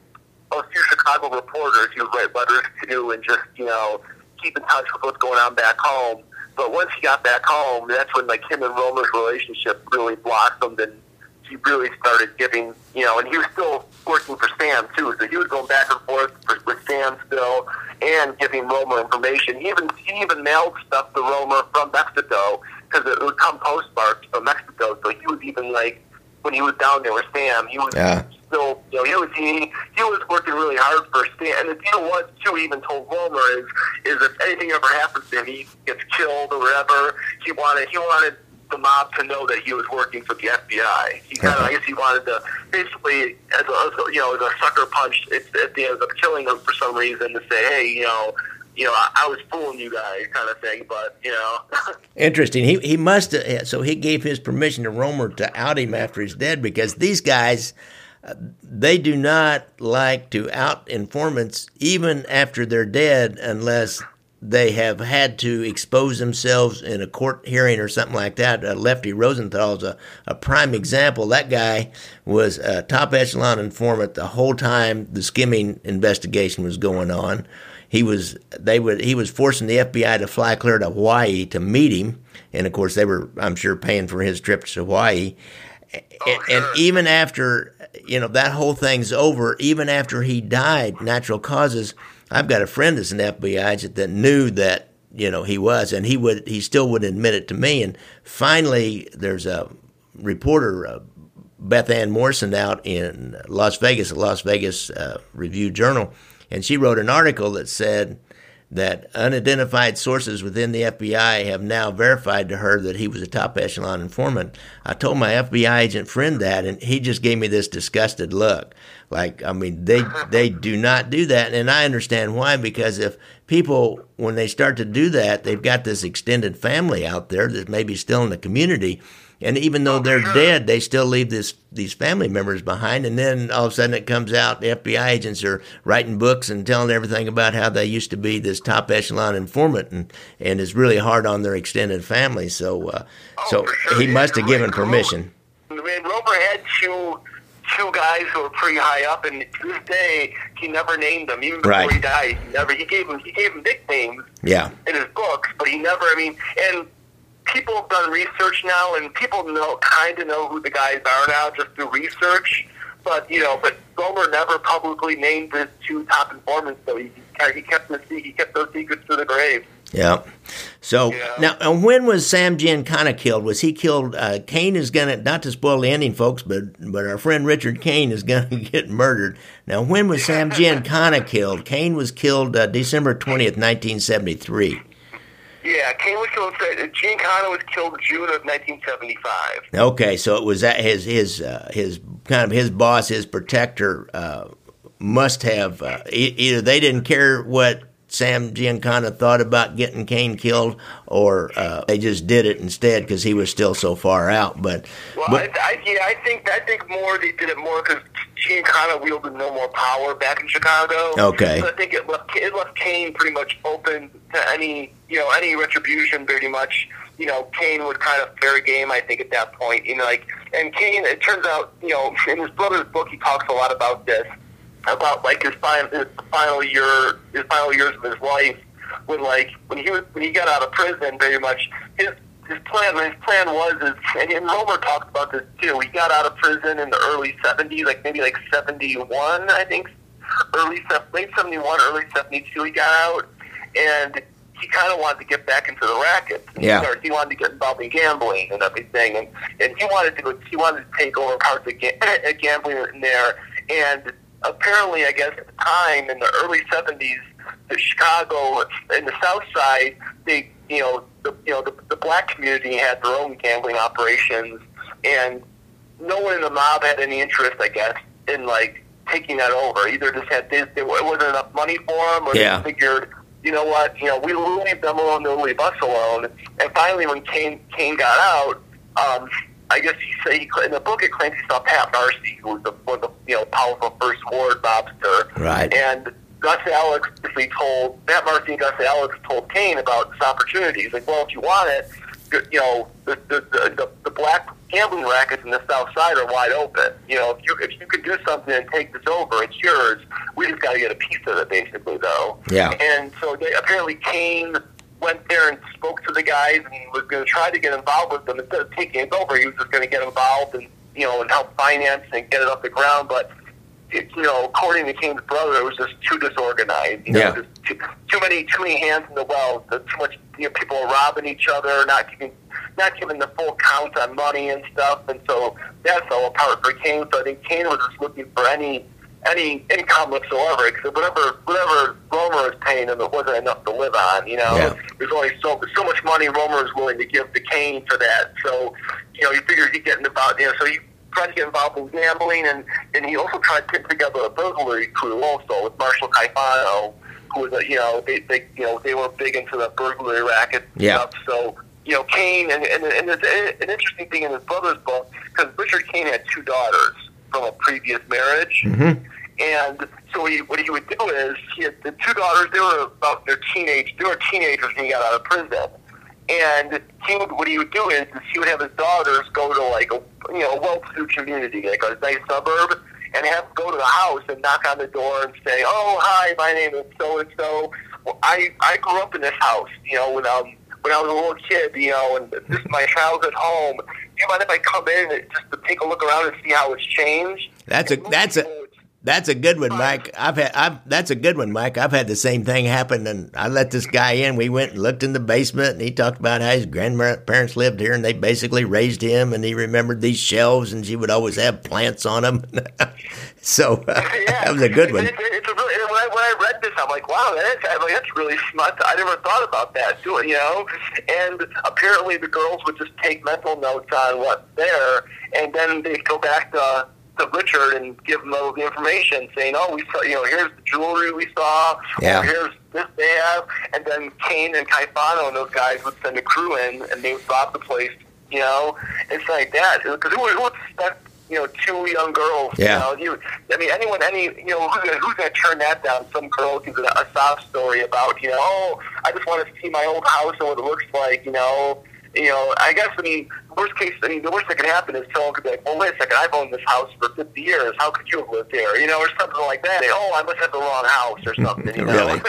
a few Chicago reporters. Would write letters to and just you know keep in touch with what's going on back home. But once he got back home, that's when like him and Roemer's relationship really blossomed, and he really started giving, you know, and he was still working for Sam too, so he was going back and forth for, with Sam still, and giving Roemer information. He even he even mailed stuff to Roemer from Mexico because it would come postmarked from Mexico. So he was even like when he was down there with Sam, he was Yeah. still, you know, he was he, he was working really hard for Stan. And the deal was too. He even told Roemer is is if anything ever happens to him, he gets killed or whatever. He wanted he wanted the mob to know that he was working for the FBI. He kind of, I guess, he wanted to basically, as a, as a you know, as a sucker punch at, at the end of killing him for some reason to say, hey, you know. You know, I, I was fooling you guys, kind of thing. But you know, Interesting. He he must have, so he gave his permission to Roemer to out him after he's dead because these guys uh, they do not like to out informants even after they're dead unless they have had to expose themselves in a court hearing or something like that. Uh, Lefty Rosenthal is a, a prime example. That guy was a top echelon informant the whole time the skimming investigation was going on. He was they would he was forcing the FBI to fly clear to Hawaii to meet him, and of course they were I'm sure paying for his trip to Hawaii. And, and even after you know that whole thing's over, even after he died, natural causes. I've got a friend that's an FBI agent that knew that you know he was, and he would he still would admit it to me. And finally, there's a reporter, uh, Beth Ann Morrison, out in Las Vegas, a Las Vegas uh, Review Journal, and she wrote an article that said that unidentified sources within the FBI have now verified to her that he was a top echelon informant. I told my FBI agent friend that, and he just gave me this disgusted look. Like, I mean, they they do not do that, and I understand why. Because if people, when they start to do that, they've got this extended family out there that may be still in the community, and even though they're dead, they still leave this these family members behind. And then all of a sudden, it comes out the FBI agents are writing books and telling everything about how they used to be this top echelon informant, and and it's really hard on their extended family. So, uh, so sure. he must have given permission. I mean, had two two guys who were pretty high up, and to this day, he never named them. Even before Right. he died, he never. He gave them. He gave them nicknames Yeah. in his books, but he never. I mean, and people have done research now, and people know kind of know who the guys are now just through research. But you know, but Roemer never publicly named his two top informants, so he he kept the he kept those secrets to the grave. Yeah. So Yeah. now, and when was Sam Giancana killed? Was he killed? Uh, Cain is gonna not to spoil the ending, folks, but but our friend Richard Cain is gonna get murdered. Now, when was Sam Giancana killed? Cain was killed uh, December twentieth, nineteen seventy three. Yeah, Cain was killed. Giancana was killed June of 1975. Okay, so it was that his his uh, his kind of his boss, his protector, uh, must have uh, either they didn't care what Sam Giancana thought about getting Cain killed, or uh, they just did it instead because he was still so far out. But, Well, but I, I, yeah, I think I think more they did it more because Gene of wielded no more power back in Chicago. Okay. so I think it left it left Cain pretty much open to any you know any retribution. Pretty much, you know, Cain would kind of fair game. I think at that point, you know, like and Cain. It turns out, you know, in his brother's book, he talks a lot about this about like his final his final year his final years of his life when like when he was when he got out of prison very much his his plan his plan was is and, and Roemer talked about this too he got out of prison in the early 70s like maybe like 71 I think early late 71 early 72 he got out and he kind of wanted to get back into the rackets And Yeah. he, he wanted to get involved in gambling and everything and and he wanted to he wanted to take over parts of ga- gambling in there and apparently, I guess at the time in the early '70s, the Chicago in the South Side, they you know the you know the, the black community had their own gambling operations, and no one in the mob had any interest, I guess, in like taking that over. Either just had they, it wasn't enough money for them, or Yeah. they figured. You know what? You know, we will leave them alone. They'll leave us alone. And finally, when Cain Cain got out, um, I guess he said he, in the book it claims he saw Pat Marcy, who was the, one of the you know powerful first ward mobster, Right. And Gus Alex basically told Pat Marcy and Gus Alex told Cain about this opportunity. He's like, well, if you want it, you know, the the, the, the, the black gambling rackets in the South Side are wide open. You know, if you if you could do something and take this over, it's yours. We just got to get a piece of it, basically, though. Yeah. And so they, apparently Cain went there and spoke to the guys and was going to try to get involved with them instead of taking it over. He was just going to get involved and you know and help finance and get it off the ground, but. It, you know, according to Cain's brother, it was just too disorganized. You know, Yeah. just too, too many too many hands in the well. Too much. You know, people robbing each other, not giving not giving the full count on money and stuff. And so that fell apart for Cain. So I think Cain was just looking for any any income whatsoever because whatever whatever Roemer was paying him, it wasn't enough to live on. You know, Yeah. there's only so so much money Roemer was willing to give to Cain for that. So you know, he figured he'd get involved. You know, so he tried to get involved with gambling, and and he also tried to put together a burglary crew also with Marshall Caifano, who was a, you know they, they you know they were big into the burglary racket Yeah. stuff. So you know Cain, and and, and there's an interesting thing in his brother's book because Richard Cain had two daughters from a previous marriage. Mhm. And so he, what he would do is he had the two daughters. They were about their teenage. They were teenagers when he got out of prison. And he would, what he would do is, is he would have his daughters go to like a you know a well-to-do community, like a nice suburb, and have them go to the house and knock on the door and say, "Oh, hi, my name is so and so. I I grew up in this house, you know, when um when I was a little kid, you know, and this is my childhood home. Do you mind if I come in and just to take a look around and see how it's changed?" That's a that's a that's a good one, Mike. I've had I've that's a good one, Mike. I've had the same thing happen, and I let this guy in. We went and looked in the basement, and he talked about how his grandparents lived here, and they basically raised him, and he remembered these shelves, and she would always have plants on them. so uh, yeah, that was a good one. It's, it's a really, when, I, when I read this, I'm like, wow, that's, I'm like, that's really smart. I never thought about that, too, you know? And apparently the girls would just take mental notes on what's there, and then they'd go back to, to Richard and give him all the information, saying, oh, we saw, you know, here's the jewelry we saw, Yeah. or here's this they have. And then Cain and Caifano and those guys would send a crew in, and they would rob the place, you know? It's like that. Because who, would expect, you know, two young girls, Yeah. you know, you, I mean, anyone, any, you know, who's gonna, who's to turn that down? Some girl gives a, a sob story about, you know, oh, I just want to see my old house and what it looks like, you know. You know, I guess I mean, worst case, I mean, the worst that could happen is someone could be like, well, wait a second, I've owned this house for 50 years. How could you have lived here? You know, or something like that. They, oh, I must have the wrong house or something. You know? really?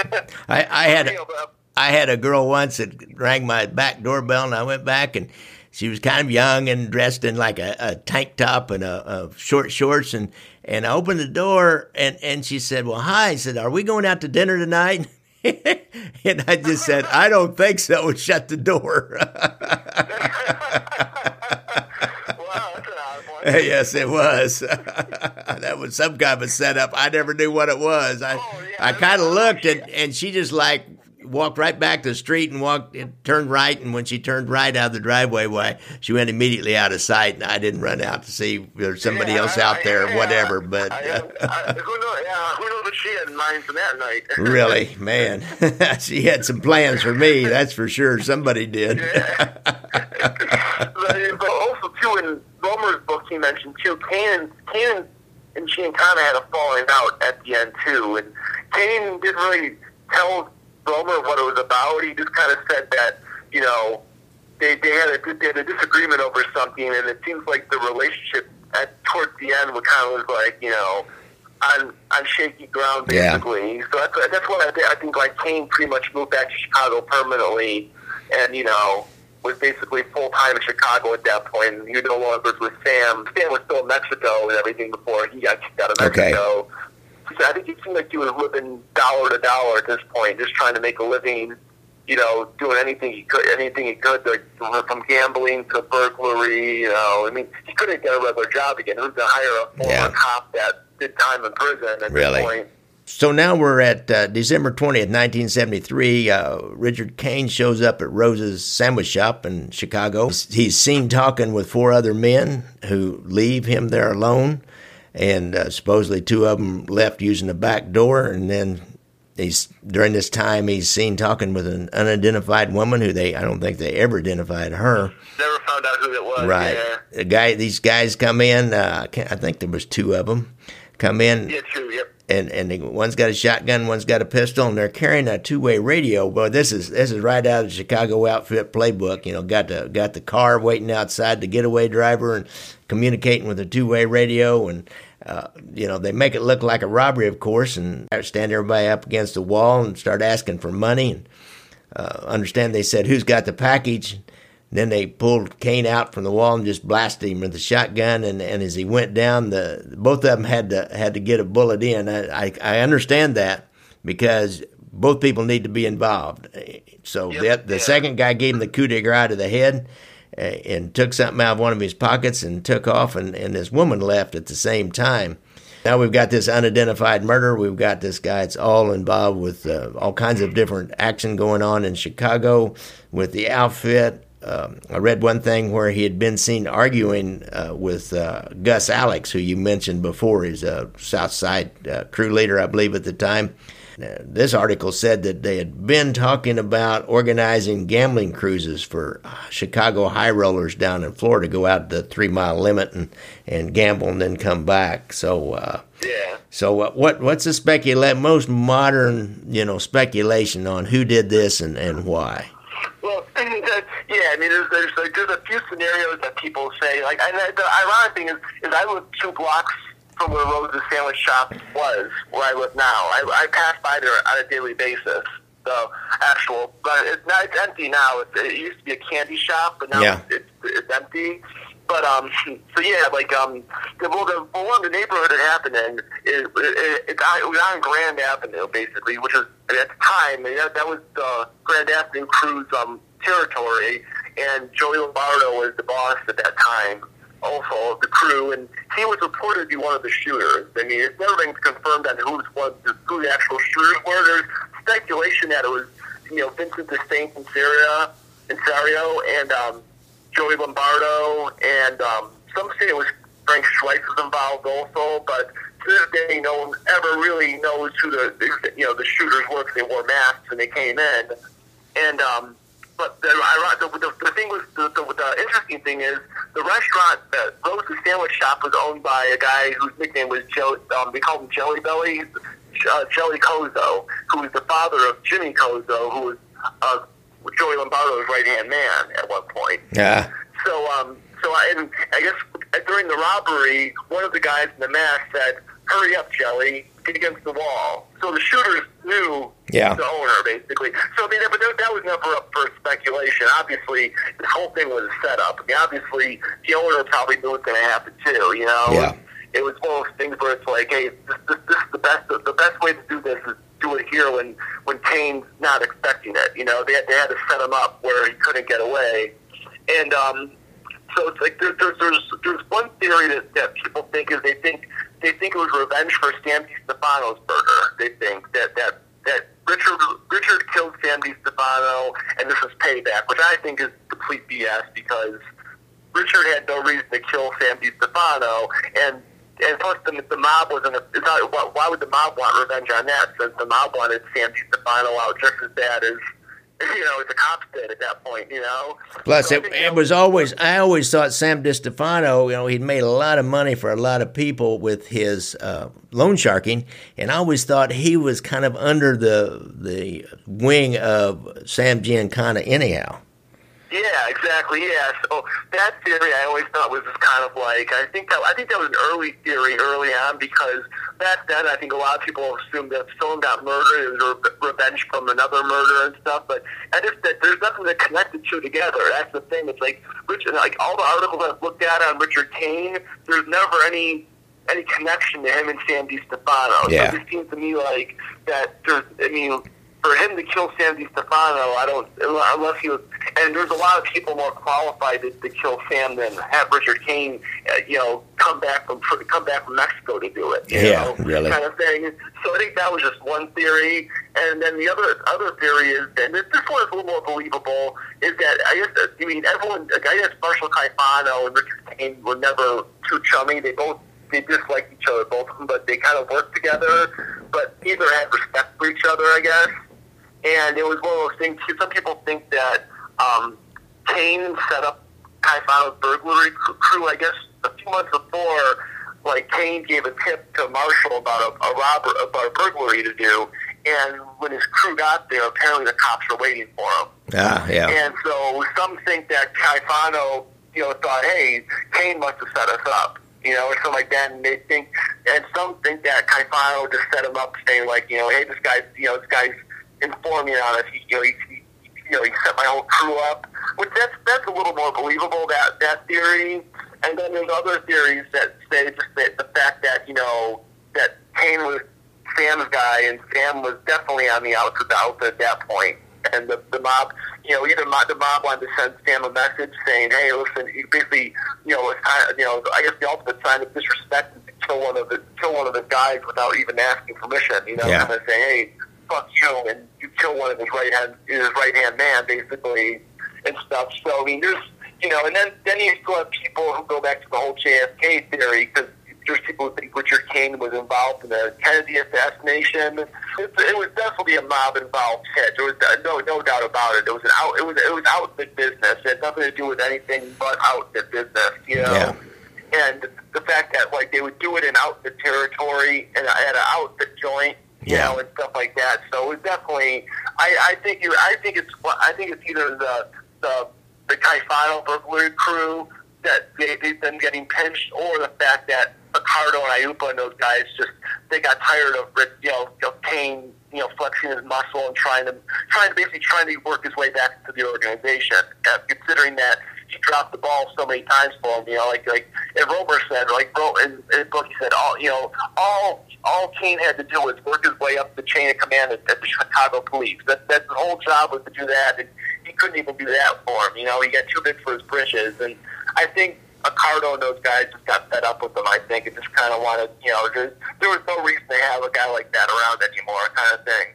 I, I had a, um, I had a girl once that rang my back doorbell, and I went back and she was kind of young and dressed in like a, a tank top and a, a, short shorts and and I opened the door and and she said, "Well, hi." I said, "Are we going out to dinner tonight?" and I just said, "I don't think so." And shut the door. yes, it was. that was some kind of a setup. I never knew what it was. I oh, yeah, I kind of looked and and she just like walked right back to the street and walked and turned right. And when she turned right out of the driveway, why she went immediately out of sight. And I didn't run out to see if there's somebody yeah, else out I, there, or whatever. But I, uh, who knows? Yeah, who knows what she had in mind for that night? really, man, she had some plans for me. That's for sure. Somebody did. yeah. Uh, but also too in Roemer's book, he mentioned too. Cain, Cain, and she kind of had a falling out at the end too, and Cain didn't really tell Roemer what it was about. He just kind of said that, you know, they, they, had a, they had a disagreement over something, and it seems like the relationship at towards the end was kind of was like, you know, on on shaky ground basically. Yeah. So that's that's what I, I think. Like Cain pretty much moved back to Chicago permanently, and you know was basically full time in Chicago at that point. He no longer was with Sam. Sam was still in Mexico and everything before he got kicked out of Mexico. Okay. I think he seemed like he was living dollar to dollar at this point, just trying to make a living. You know, doing anything he could, anything he could, like from gambling to burglary. You know, I mean, he couldn't get a regular job again. Who's going to hire a former yeah. cop that did time in prison at really? this point. So now we're at uh, December 20th, 1973. Uh, Richard Cain shows up at Rose's sandwich shop in Chicago. He's seen talking with four other men who leave him there alone and uh, supposedly two of them left using the back door. And then he's during this time he's seen talking with an unidentified woman who they I don't think they ever identified her. Never found out who it was. Right. Yeah. The guy, these guys come in. Uh, I think there was two of them come in. Yeah, true. Yep. And and they, one's got a shotgun, one's got a pistol, and they're carrying a two way radio. Well, this is this is right out of the Chicago Outfit playbook. You know, got the got the car waiting outside the getaway driver and communicating with a two way radio and. Uh, you know, they make it look like a robbery, of course, and stand everybody up against the wall and start asking for money. And uh, understand they said, "Who's got the package?" Then they pulled Cain out from the wall and just blasted him with the shotgun. And, and as he went down, the both of them had to had to get a bullet in. I I, I understand that because both people need to be involved. So yep. the the yeah. second guy gave him the coup de grace to the head and took something out of one of his pockets and took off. And, and this woman left at the same time. Now we've got this unidentified murder. We've got this guy. It's all involved with uh, all kinds of different action going on in Chicago with the outfit um, I read one thing where he had been seen arguing uh, with uh, Gus Alex, who you mentioned before. He's a South Side uh, crew leader, I believe, at the time. Uh, this article said that they had been talking about organizing gambling cruises for uh, Chicago high rollers down in Florida go out the three mile limit and, and gamble and then come back. So, uh, yeah. So what what what's the specula- most modern you know speculation on who did this and, and why? Well, yeah, I mean, there's, there's there's a few scenarios that people say. Like, and the ironic thing is, is I live two blocks from where Rose's Sandwich Shop was, where I live now. I, I pass by there on a daily basis. The actual, but it's not. It's empty now. It, it used to be a candy shop, but now yeah. it's, it's empty. But um, so yeah, like um, the well, the well, the neighborhood it happened in is it, it, it, it was on Grand Avenue basically, which was at the time that, that was the Grand Avenue Crew's um territory, and Joey Lombardo was the boss at that time, also the crew, and he was reported to be one of the shooters. I mean, it's never been confirmed on who was who the actual shooters were. There's speculation that it was you know Vincent Distinct from Syria and Sario and um, Joey Lombardo, and um, some say it was Frank Schweihs involved also, but to this day, no one ever really knows who the you know the shooters were because they wore masks and they came in, and um, but the, the, the, the thing was the, the, the interesting thing is the restaurant, the Rose's Sandwich Shop, was owned by a guy whose nickname was Joe. Um, they called him Jelly Belly, uh, Jelly Cozzo, who was the father of Jimmy Cozzo, who was a Joey Lombardo's right hand man at one point. Yeah. So, um, so I, and I guess during the robbery, one of the guys in the mask said, "Hurry up, Jelly, against the wall." So the shooters knew Yeah. the owner, basically. So I mean, but that, that was never up for speculation. Obviously, the whole thing was a setup. I mean, obviously, the owner probably knew what's going to happen too. You know. Yeah. It was one of those things where it's like, hey, this, this, this is the best. The best way to do this is do it here when when Cain's not expecting it. You know, they they had to set him up where he couldn't get away, and um, so it's like there, there's there's there's one theory that, that people think is they think they think it was revenge for Sam Stefano's murder. They think that that that Richard Richard killed Sam Stefano and this is payback, which I think is complete BS because Richard had no reason to kill Sam Stefano and. And plus, the, the mob wasn't. Why, why would the mob want revenge on that? Since the mob wanted Sam Stefano out just as bad as you know, the cops did at that point. You know. Plus, So it, think it that was always, I always thought Sam DiStefano, you know, he'd made a lot of money for a lot of people with his uh, loan sharking, and I always thought he was kind of under the the wing of Sam Giancana anyhow. Yeah, exactly. Yeah. So that theory I always thought was just kind of like I think that I think that was an early theory early on because back then I think a lot of people assumed that if someone got murdered, it was re- revenge from another murder and stuff. But I just that there's nothing to connect the two together. That's the thing. It's like Richard, like all the articles I've looked at on Richard Cain, there's never any any connection to him and Sam Stefano. Yeah. So it just seems to me like that. There's, I mean, for him to kill Sam Stefano, I don't unless he was. And there's a lot of people more qualified to, to kill Sam than have Richard Cain, uh, you know, come back from come back from Mexico to do it. You Yeah, know, really. kind of thing. So I think that was just one theory, and then the other other theory is, and this this one is a little more believable, is that I guess I mean everyone, like, I guess Marshall Caifano and Richard Cain were never too chummy. They both they disliked each other, both of them, but they kind of worked together. But neither had respect for each other, I guess. And it was one of those things. too, Some people think that um, Cain set up Caifano's burglary crew. I guess a few months before, like Cain gave a tip to Marshall about a, a robber about a burglary to do. And when his crew got there, apparently the cops were waiting for him. Ah, yeah. And so some think that Caifano, you know, thought, hey, Cain must have set us up, you know, or something like that. And they think, and some think that Caifano just set him up, saying like, you know, hey, this guy's, you know, this guy's informing on us. He, you know, he, he, you know, he set my whole crew up. Which that's that's a little more believable that that theory. And then there's other theories that say just that the fact that you know that Cain was Sam's guy, and Sam was definitely on the outs the outs at that point. And the, the mob, you know, either mob, the mob wanted to send Sam a message saying, "Hey, listen, you basically, you know, it's kind of, you know, I guess the ultimate sign of disrespect is to kill one of the kill one of the guys without even asking permission. You know, Yeah. kind of saying, "Hey, fuck you," and you kill one of his right hand his right hand man, basically, and stuff. So I mean, there's, you know, and then then you still have people who go back to the whole JFK theory because there's people who think Richard Cain was involved in the Kennedy assassination. It, it was definitely a mob-involved hit. There was uh, no no doubt about it. It was an out. It was it was outfit business. It had nothing to do with anything but outfit business. You know. Yeah. And the fact that like they would do it in outfit territory and at an outfit joint, Yeah. know, and stuff like that. So it definitely. I, I think you. I think it's. I think it's either the the the Caifano burglary crew that they, they've been getting pinched, or the fact that Accardo and Aiuppa and those guys just they got tired of you know, of Cain, you know, flexing his muscle and trying to trying to basically trying to work his way back into the organization. Uh, considering that he dropped the ball so many times for him, you know, like like and Roemer said, like Ro, in, in his book, said, all you know, all all Cain had to do was work his way up the chain of command at, at the Chicago Police. That that's the whole job was to do that, and he couldn't even do that for him. You know, he got too big for his britches, and I think Accardo and those guys just got fed up with him. I think and just kind of wanted, you know, there, there was no reason to have a guy like that around anymore, kind of thing.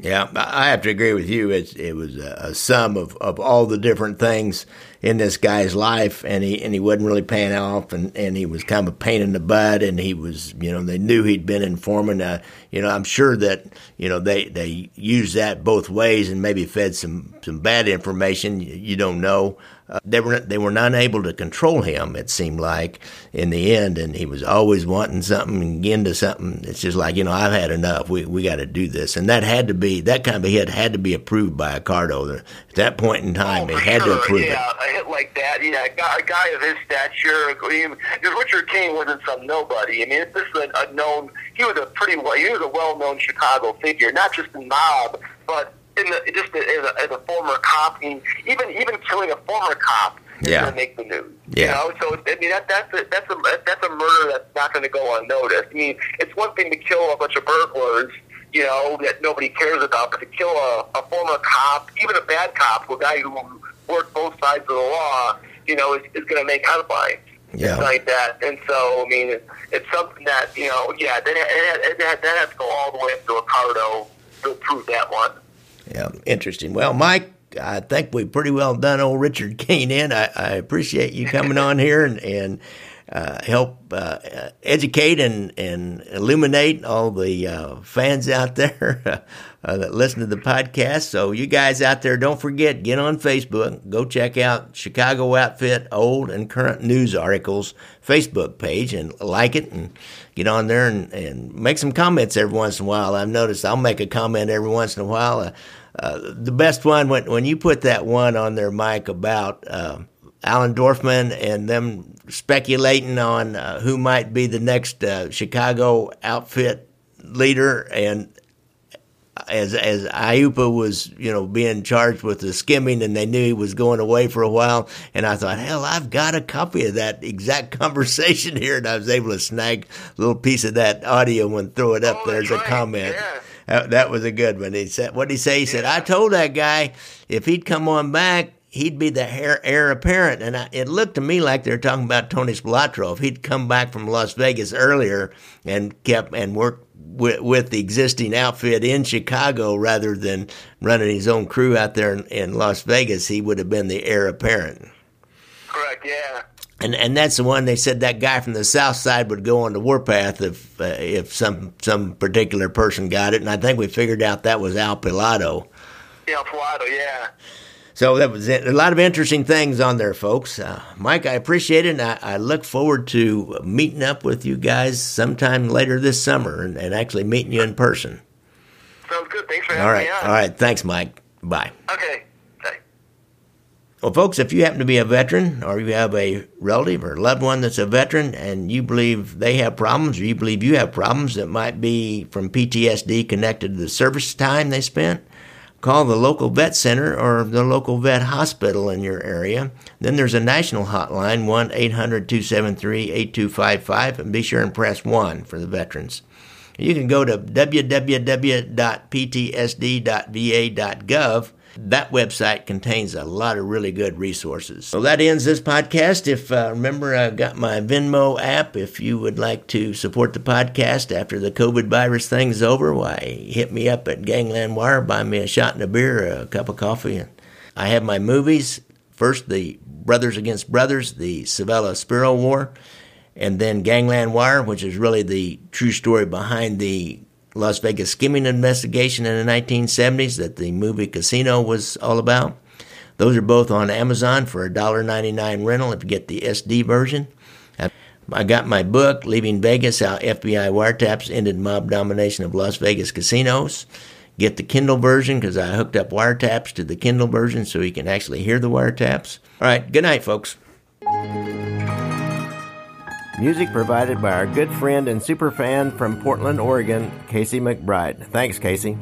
Yeah, I I have to agree with you. It's, it was a, a sum of, of all the different things in this guy's life, and he and he wasn't really paying off, and, and he was kind of a pain in the butt, and he was, you know, they knew he'd been informing. Uh, you know, I'm sure that you know they they used that both ways, and maybe fed some some bad information. You, you don't know, uh, they were they were not able to control him. It seemed like in the end, and he was always wanting something and into something. It's just like you know, I've had enough. We we got to do this, and that had to be that kind of a hit had to be approved by a Accardo. At that point in time, oh, he had sure. to approve yeah, it. a hit like that, yeah, a guy, a guy of his stature. Because Richard Cain wasn't some nobody. I mean, this is a, a known. He was a pretty well. He was a well-known Chicago figure, not just in mob, but in the just as a, as a former cop, even even killing a former cop is Yeah. going to make the news. Yeah. You know, so I mean that that's a, that's a that's a murder that's not going to go unnoticed. I mean, it's one thing to kill a bunch of burglars, you know, that nobody cares about, but to kill a, a former cop, even a bad cop, a guy who worked both sides of the law, you know, is, is going to make headlines. Yeah. Like that, and so I mean, it, it's something that you know, yeah, that that, that, that has to go all the way up to Accardo to approve that one. Yeah, interesting. Well, Mike, I think we pretty well done old Richard Cain in. I, I appreciate you coming on here and, and uh, help uh, educate and, and illuminate all the uh, fans out there uh, that listen to the podcast. So, you guys out there, don't forget, get on Facebook. Go check out Chicago Outfit Old and Current News Articles Facebook page and like it and get on there and, and make some comments every once in a while. I've noticed I'll make a comment every once in a while. Uh, uh, the best one when when you put that one on there, Mike, about uh, Allen Dorfman and them speculating on uh, who might be the next uh, Chicago outfit leader, and as as Aiuppa was you know being charged with the skimming, and they knew he was going away for a while, and I thought, hell, I've got a copy of that exact conversation here, and I was able to snag a little piece of that audio and throw it up Oh, there as a right. comment. Yeah. That, that was a good one. He said, "What did he say?" He said, "I told that guy if he'd come on back, he'd be the heir, heir apparent." And I, it looked to me like they were talking about Tony Spilotro. If he'd come back from Las Vegas earlier and kept and worked with, with the existing outfit in Chicago rather than running his own crew out there in, in Las Vegas, he would have been the heir apparent. Correct. Yeah. And and that's the one they said that guy from the south side would go on the warpath if uh, if some some particular person got it. And I think we figured out that was Al Pilotto. Yeah, Pilotto. Yeah. So that was it. a lot of interesting things on there, folks. Uh, Mike, I appreciate it, and I, I look forward to meeting up with you guys sometime later this summer and, and actually meeting you in person. Sounds good. Thanks for having All right, me on. all right. Thanks, Mike. Bye. Okay. Bye. Well, folks, if you happen to be a veteran or you have a relative or loved one that's a veteran and you believe they have problems or you believe you have problems that might be from PTSD connected to the service time they spent, call the local vet center or the local vet hospital in your area. Then there's a national hotline, 1 800 273 8255, and be sure and press 1 for the veterans. You can go to www.ptsd.va.gov. That website contains a lot of really good resources. So that ends this podcast. If uh, remember, I've got my Venmo app. If you would like to support the podcast after the COVID virus thing's over, why hit me up at Gangland Wire, buy me a shot and a beer, a cup of coffee, and I have my movies. First, the Brothers Against Brothers, the Civella Spero War, and then Gangland Wire, which is really the true story behind the Las Vegas skimming investigation in the 1970s that the movie Casino was all about. Those are both on Amazon for $1.99 rental if you get the SD version. I got my book, Leaving Vegas How FBI Wiretaps Ended Mob Domination of Las Vegas Casinos. Get the Kindle version because I hooked up wiretaps to the Kindle version so you can actually hear the wiretaps. All right, good night, folks. Music provided by our good friend and super fan from Portland, Oregon, Casey McBride. Thanks, Casey.